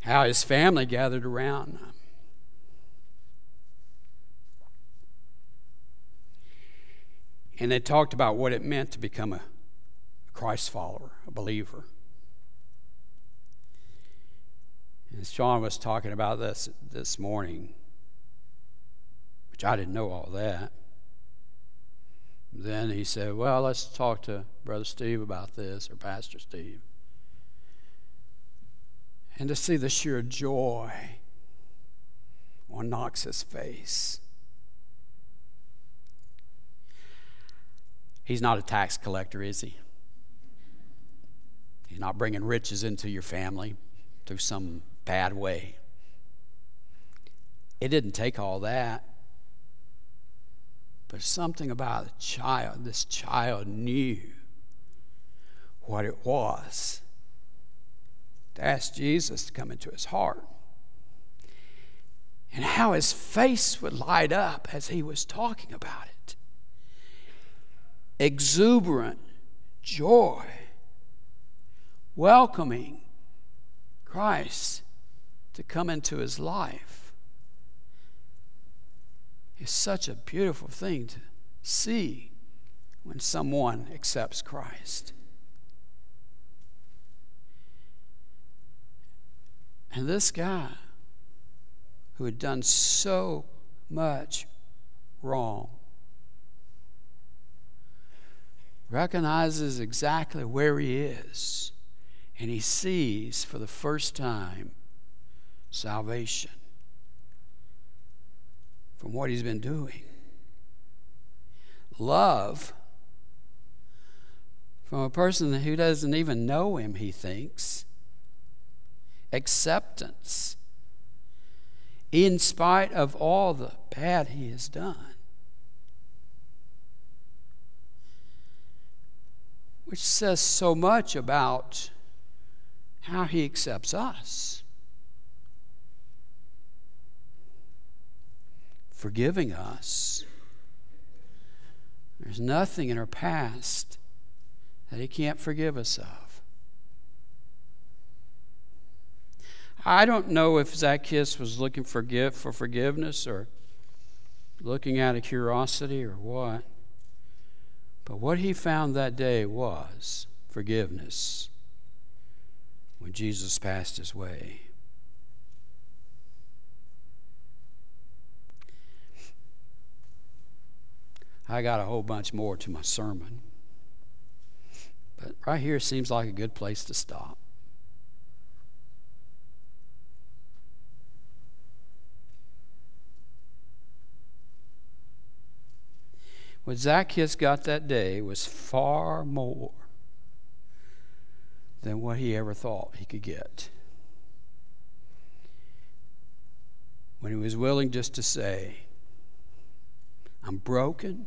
How his family gathered around And they talked about what it meant to become a Christ follower, a believer. And Sean was talking about this this morning, which I didn't know all that. Then he said, Well, let's talk to Brother Steve about this, or Pastor Steve. And to see the sheer joy on Knox's face. He's not a tax collector, is he? He's not bringing riches into your family through some bad way. It didn't take all that. But something about a child, this child knew what it was to ask Jesus to come into his heart. And how his face would light up as he was talking about it. Exuberant joy, welcoming Christ to come into his life. It's such a beautiful thing to see when someone accepts Christ. And this guy, who had done so much wrong, recognizes exactly where he is, and he sees for the first time salvation from what he's been doing. Love from a person who doesn't even know him, he thinks. Acceptance in spite of all the bad he has done. Which says so much about how he accepts us. Forgiving us. There's nothing in our past that He can't forgive us of. I don't know if Zacchaeus was looking for, for forgiveness or looking out of curiosity or what. But what he found that day was forgiveness when Jesus passed his way. I got a whole bunch more to my sermon. But right here seems like a good place to stop. What Zacchaeus got that day was far more than what he ever thought he could get. When he was willing just to say, I'm broken,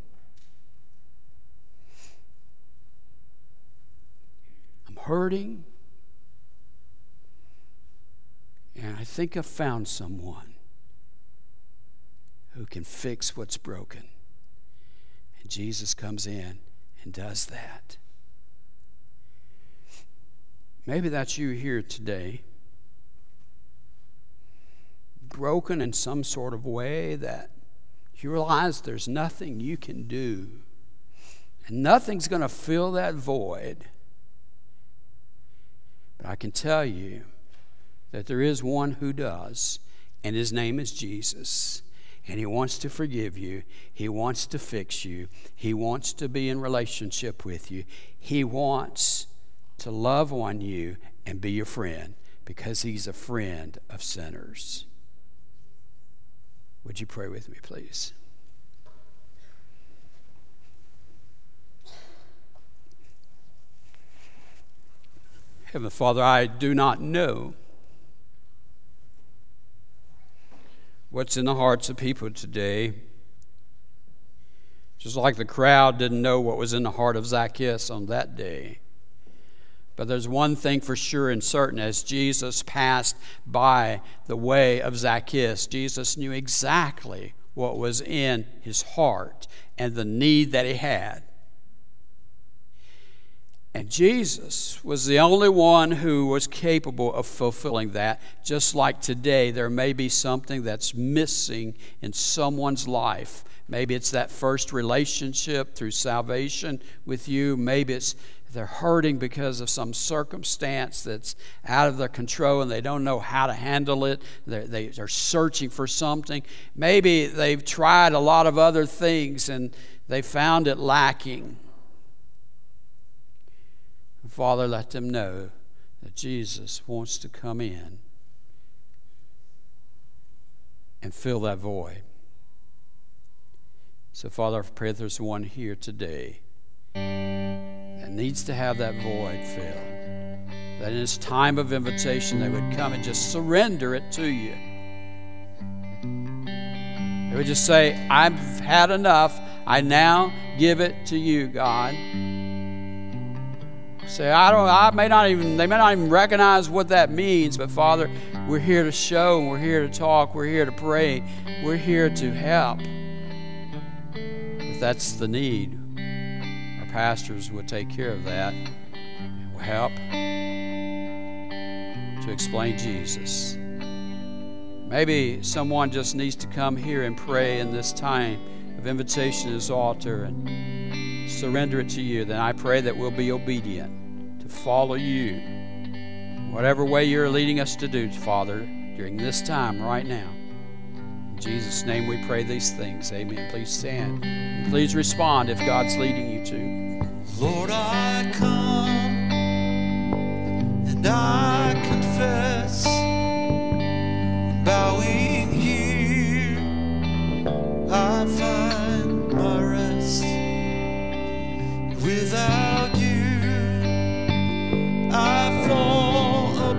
hurting. And I think I've found someone who can fix what's broken. And Jesus comes in and does that. Maybe that's you here today, broken in some sort of way that you realize there's nothing you can do, and nothing's going to fill that void but I can tell you that there is one who does, and his name is Jesus. And he wants to forgive you. He wants to fix you. He wants to be in relationship with you. He wants to love on you and be your friend because he's a friend of sinners. Would you pray with me, please? Heavenly Father, I do not know what's in the hearts of people today Just like the crowd didn't know what was in the heart of Zacchaeus on that day. But there's one thing for sure and certain as Jesus passed by the way of Zacchaeus, Jesus knew exactly what was in his heart and the need that he had. And Jesus was the only one who was capable of fulfilling that. Just like today, there may be something that's missing in someone's life. Maybe it's that first relationship through salvation with you. Maybe it's they're hurting because of some circumstance that's out of their control and they don't know how to handle it. They're, they, are searching for something. Maybe they've tried a lot of other things and they found it lacking. Father, let them know that Jesus wants to come in and fill that void. So, Father, I pray there's one here today that needs to have that void filled. That in this time of invitation, they would come and just surrender it to you. They would just say, I've had enough. I now give it to you, God. Say, I don't, I may not even, they may not even recognize what that means, but Father, we're here to show, we're here to talk, we're here to pray, we're here to help. If that's the need, our pastors will take care of that will help to explain Jesus. Maybe someone just needs to come here and pray in this time of invitation to this altar and surrender it to you. Then I pray that we'll be obedient to follow you. Whatever way you're leading us to do, Father, during this time right now. In Jesus' name we pray these things. Amen. Please stand. And please respond if God's leading you to. Lord, I come and I confess,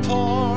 fall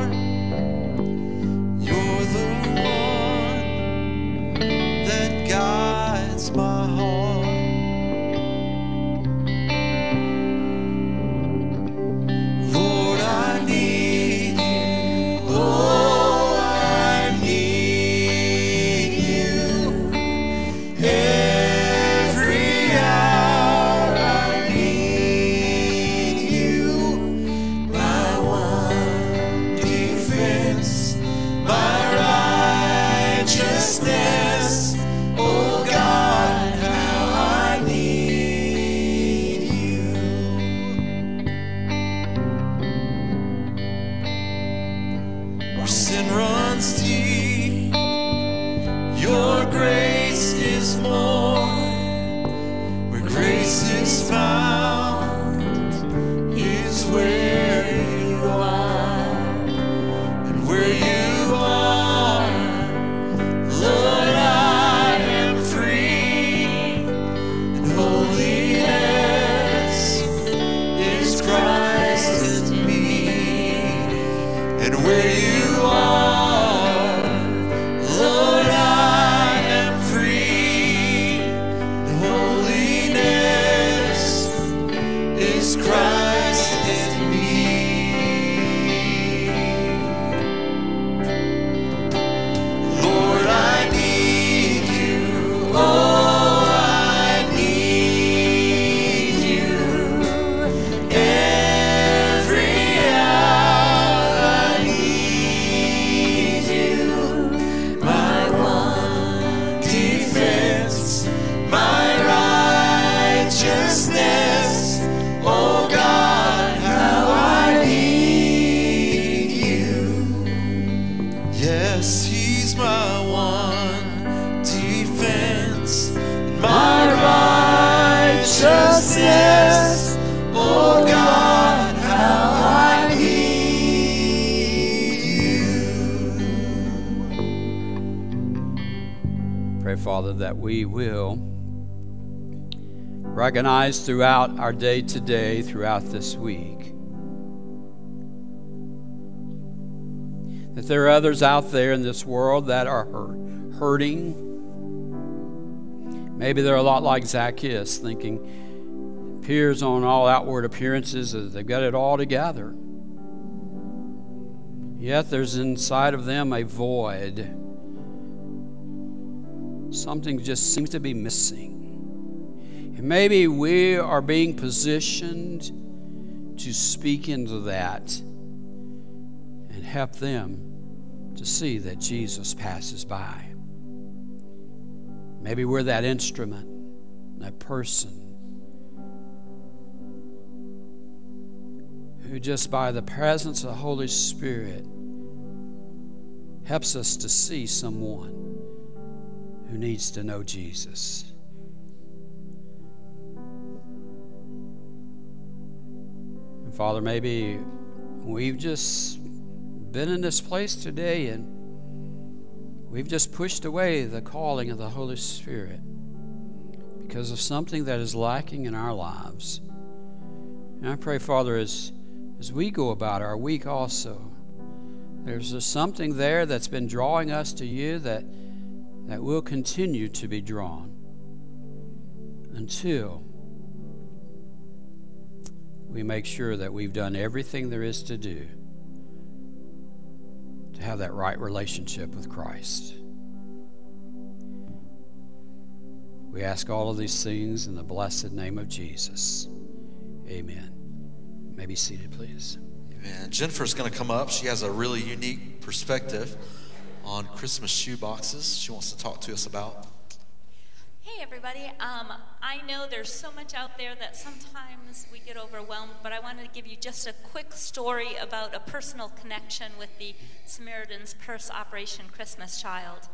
recognize throughout our day today, throughout this week, that there are others out there in this world that are hurting. Maybe they're a lot like Zacchaeus, thinking appears on all outward appearances that they've got it all together. Yet there's inside of them a void. Something just seems to be missing. Maybe we are being positioned to speak into that and help them to see that Jesus passes by. Maybe we're that instrument, that person who, just by the presence of the Holy Spirit, helps us to see someone who needs to know Jesus. Father, maybe we've just been in this place today and we've just pushed away the calling of the Holy Spirit because of something that is lacking in our lives. And I pray, Father, as, as we go about our week also, there's something there that's been drawing us to you that, that will continue to be drawn until we make sure that we've done everything there is to do to have that right relationship with Christ. We ask all of these things in the blessed name of Jesus. Amen. You may be seated, please. Amen. Jennifer's going to come up. She has a really unique perspective on Christmas shoe boxes. She wants to talk to us about. Everybody. Um, I know there's so much out there that sometimes we get overwhelmed, but I wanted to give you just a quick story about a personal connection with the Samaritan's Purse Operation Christmas Child.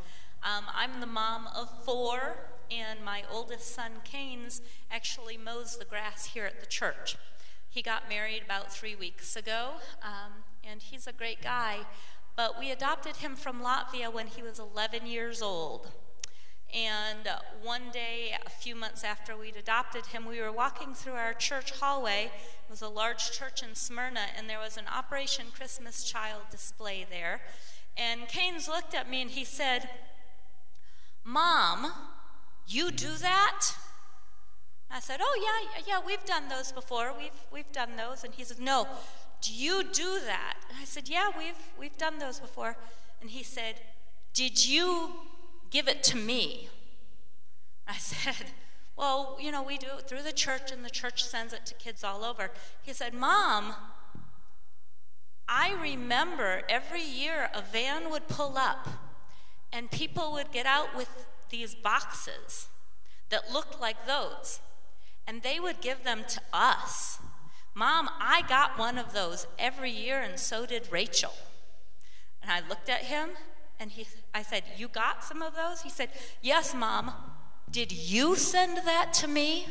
Um, I'm the mom of four, and my oldest son, Canes, actually mows the grass here at the church. He got married about three weeks ago, um, and he's a great guy. But we adopted him from Latvia when he was 11 years old. And uh, one day, a few months after we'd adopted him, we were walking through our church hallway. It was a large church in Smyrna, and there was an Operation Christmas Child display there. And Canes looked at me and he said, Mom, you do that? I said, Oh, yeah, yeah, we've done those before. We've, we've done those. And he said, No, do you do that? And I said, Yeah, we've, we've done those before. And he said, Did you give it to me? I (laughs) said, Well, you know, we do it through the church, and the church sends it to kids all over. He said, Mom, I remember every year a van would pull up, and people would get out with these boxes that looked like those, and they would give them to us. Mom, I got one of those every year, and so did Rachel. And I looked at him and he, I said, You got some of those? He said, Yes, Mom. Did you send that to me?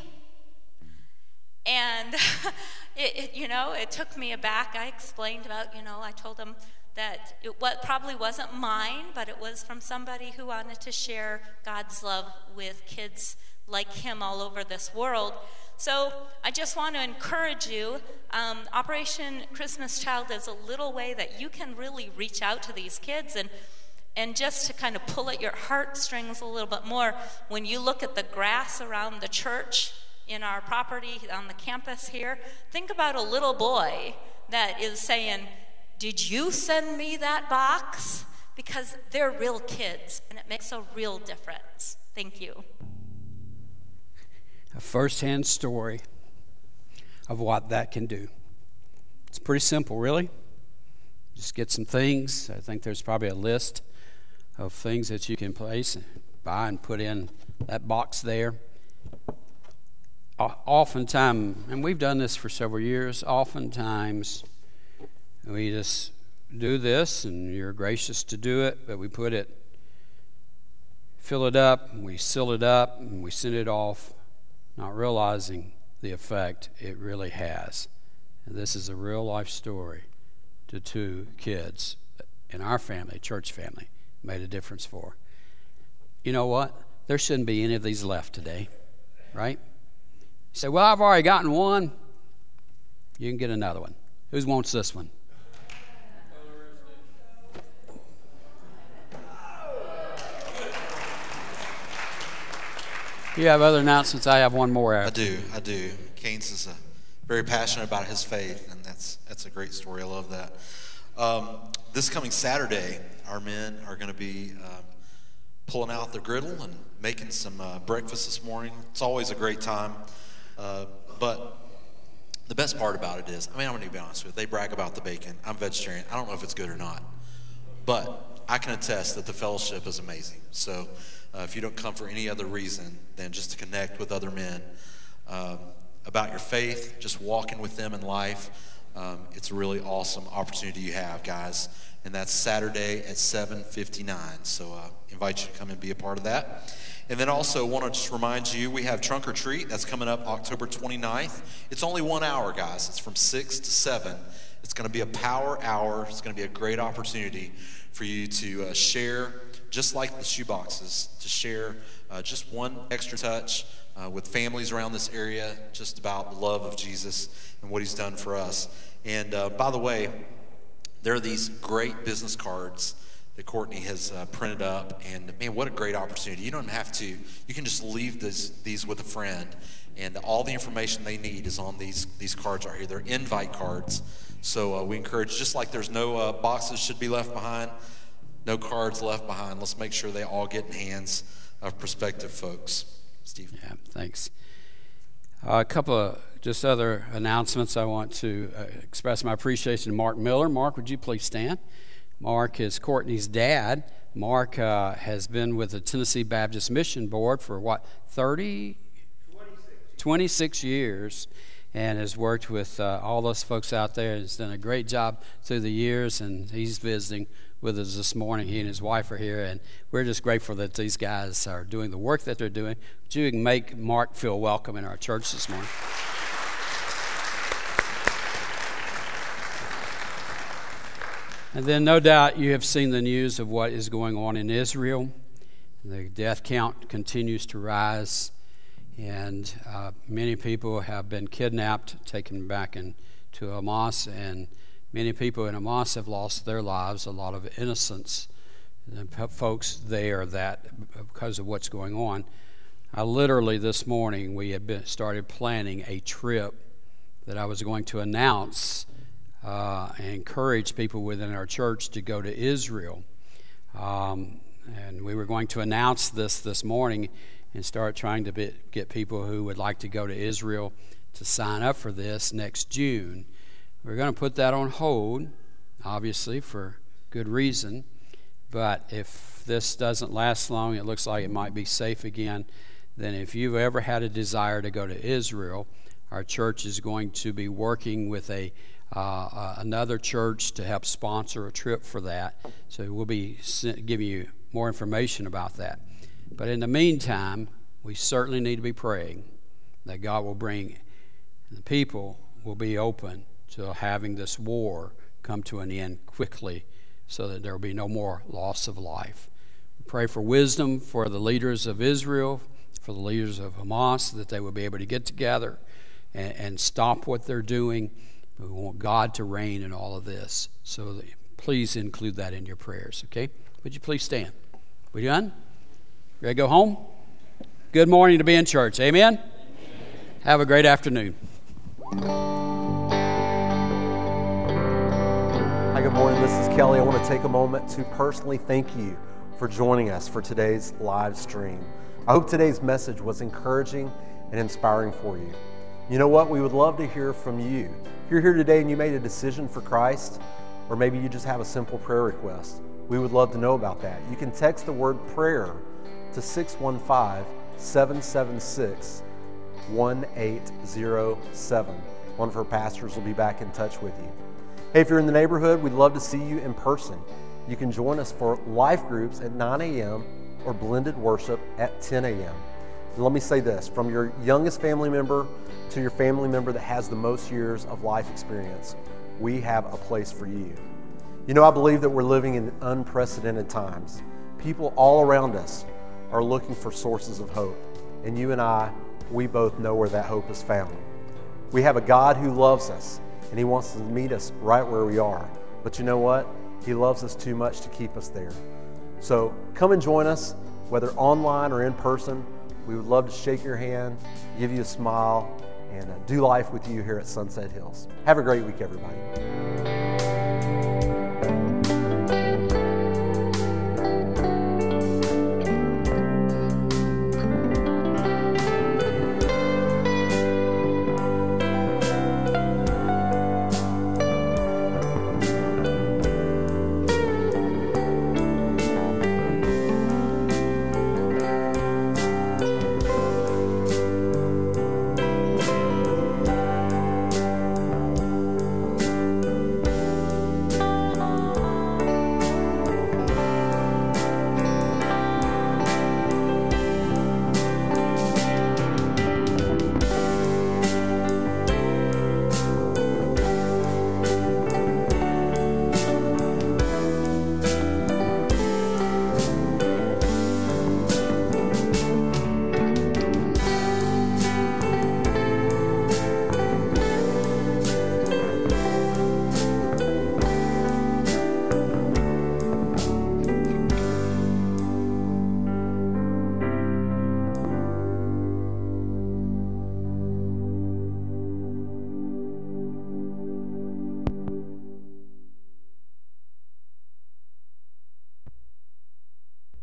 And, (laughs) it, it, you know, it took me aback. I explained about, you know, I told him that it what probably wasn't mine, but it was from somebody who wanted to share God's love with kids like him all over this world. So I just want to encourage you. Um, Operation Christmas Child is a little way that you can really reach out to these kids and and just to kind of pull at your heartstrings a little bit more, when you look at the grass around the church in our property on the campus here, think about a little boy that is saying, Did you send me that box? Because they're real kids and it makes a real difference. Thank you. A firsthand story of what that can do. It's pretty simple, really. Just get some things. I think there's probably a list of things that you can place, buy, and put in that box there. Oftentimes, and we've done this for several years, oftentimes we just do this and you're gracious to do it, but we put it, fill it up, we seal it up, and we send it off, not realizing the effect it really has. And this is a real life story to two kids in our family, church family made a difference for. You know what? There shouldn't be any of these left today, right? You say, Well, I've already gotten one. You can get another one. Who wants this one? You have other announcements. I have one more. I do. I do. Keynes is uh, very passionate about his faith, and that's that's a great story. I love that. Um, this coming Saturday, our men are going to be uh, pulling out the griddle and making some uh, breakfast this morning. It's always a great time, uh, but the best part about it is, I mean, I'm going to be honest with you. They brag about the bacon. I'm vegetarian. I don't know if it's good or not, but I can attest that the fellowship is amazing. So uh, if you don't come for any other reason than just to connect with other men um, about your faith, just walking with them in life, um, it's a really awesome opportunity you have, guys. And that's Saturday at 7:59. So uh, invite you to come and be a part of that. And then also want to just remind you, we have Trunk or Treat. That's coming up October 29th. It's only one hour, guys. It's from 6 to 7. It's going to be a power hour. It's going to be a great opportunity for you to uh, share just like the shoeboxes, to share uh, just one extra touch uh, with families around this area, just about the love of Jesus and what he's done for us. And uh, by the way, there are these great business cards that Courtney has uh, printed up, and man, what a great opportunity! You don't have to; you can just leave this, these with a friend, and all the information they need is on these these cards right here. They're invite cards, so uh, we encourage. Just like there's no uh, boxes should be left behind, no cards left behind. Let's make sure they all get in hands of prospective folks. Steve. Yeah, thanks. Uh, a couple of just other announcements. I want to uh, express my appreciation to Mark Miller. Mark, would you please stand? Mark is Courtney's dad. Mark uh, has been with the Tennessee Baptist Mission Board for what, 30? 26, 26 years and has worked with uh, all those folks out there. He's done a great job through the years, and he's visiting with us this morning. He and his wife are here, and we're just grateful that these guys are doing the work that they're doing. But you make Mark feel welcome in our church this morning. And then, no doubt, you have seen the news of what is going on in Israel. The death count continues to rise, and uh, many people have been kidnapped, taken back into Hamas, and Many people in Hamas have lost their lives, a lot of innocents, folks there that because of what's going on. I literally this morning we had been, started planning a trip that I was going to announce uh, people within our church to go to Israel. Um, and we were going to announce this this morning and start trying to be, get people who would like to go to Israel to sign up for this next June. We're going to put that on hold, obviously, for good reason. But if this doesn't last long, it looks like it might be safe again. Then, if you've ever had a desire to go to Israel, our church is going to be working with a uh, uh, another church to help sponsor a trip for that. So we'll be giving you more information about that. But in the meantime, we certainly need to be praying that God will bring the people will be open to having this war come to an end quickly so that there will be no more loss of life. We pray for wisdom for the leaders of Israel, for the leaders of Hamas, that they will be able to get together and, and stop what they're doing. We want God to reign in all of this. So please include that in your prayers, okay? Would you please stand? We done? Ready to go home? Good morning to be in church. Amen? Amen. Have a great afternoon. Hi, good morning. This is Kelly. I want to take a moment to personally thank you for joining us for today's live stream. I hope today's message was encouraging and inspiring for you. You know what? We would love to hear from you. If you're here today and you made a decision for Christ, or maybe you just have a simple prayer request, we would love to know about that. You can text the word prayer to 615 776 1807. One of our pastors will be back in touch with you. Hey, if you're in the neighborhood, we'd love to see you in person. You can join us for life groups at 9 a.m. or blended worship at 10 a.m. And let me say this from your youngest family member to your family member that has the most years of life experience, we have a place for you. You know, I believe that we're living in unprecedented times. People all around us are looking for sources of hope. And you and I, we both know where that hope is found. We have a God who loves us and He wants to meet us right where we are. But you know what? He loves us too much to keep us there. So come and join us, whether online or in person. We would love to shake your hand, give you a smile, and uh, do life with you here at Sunset Hills. Have a great week, everybody.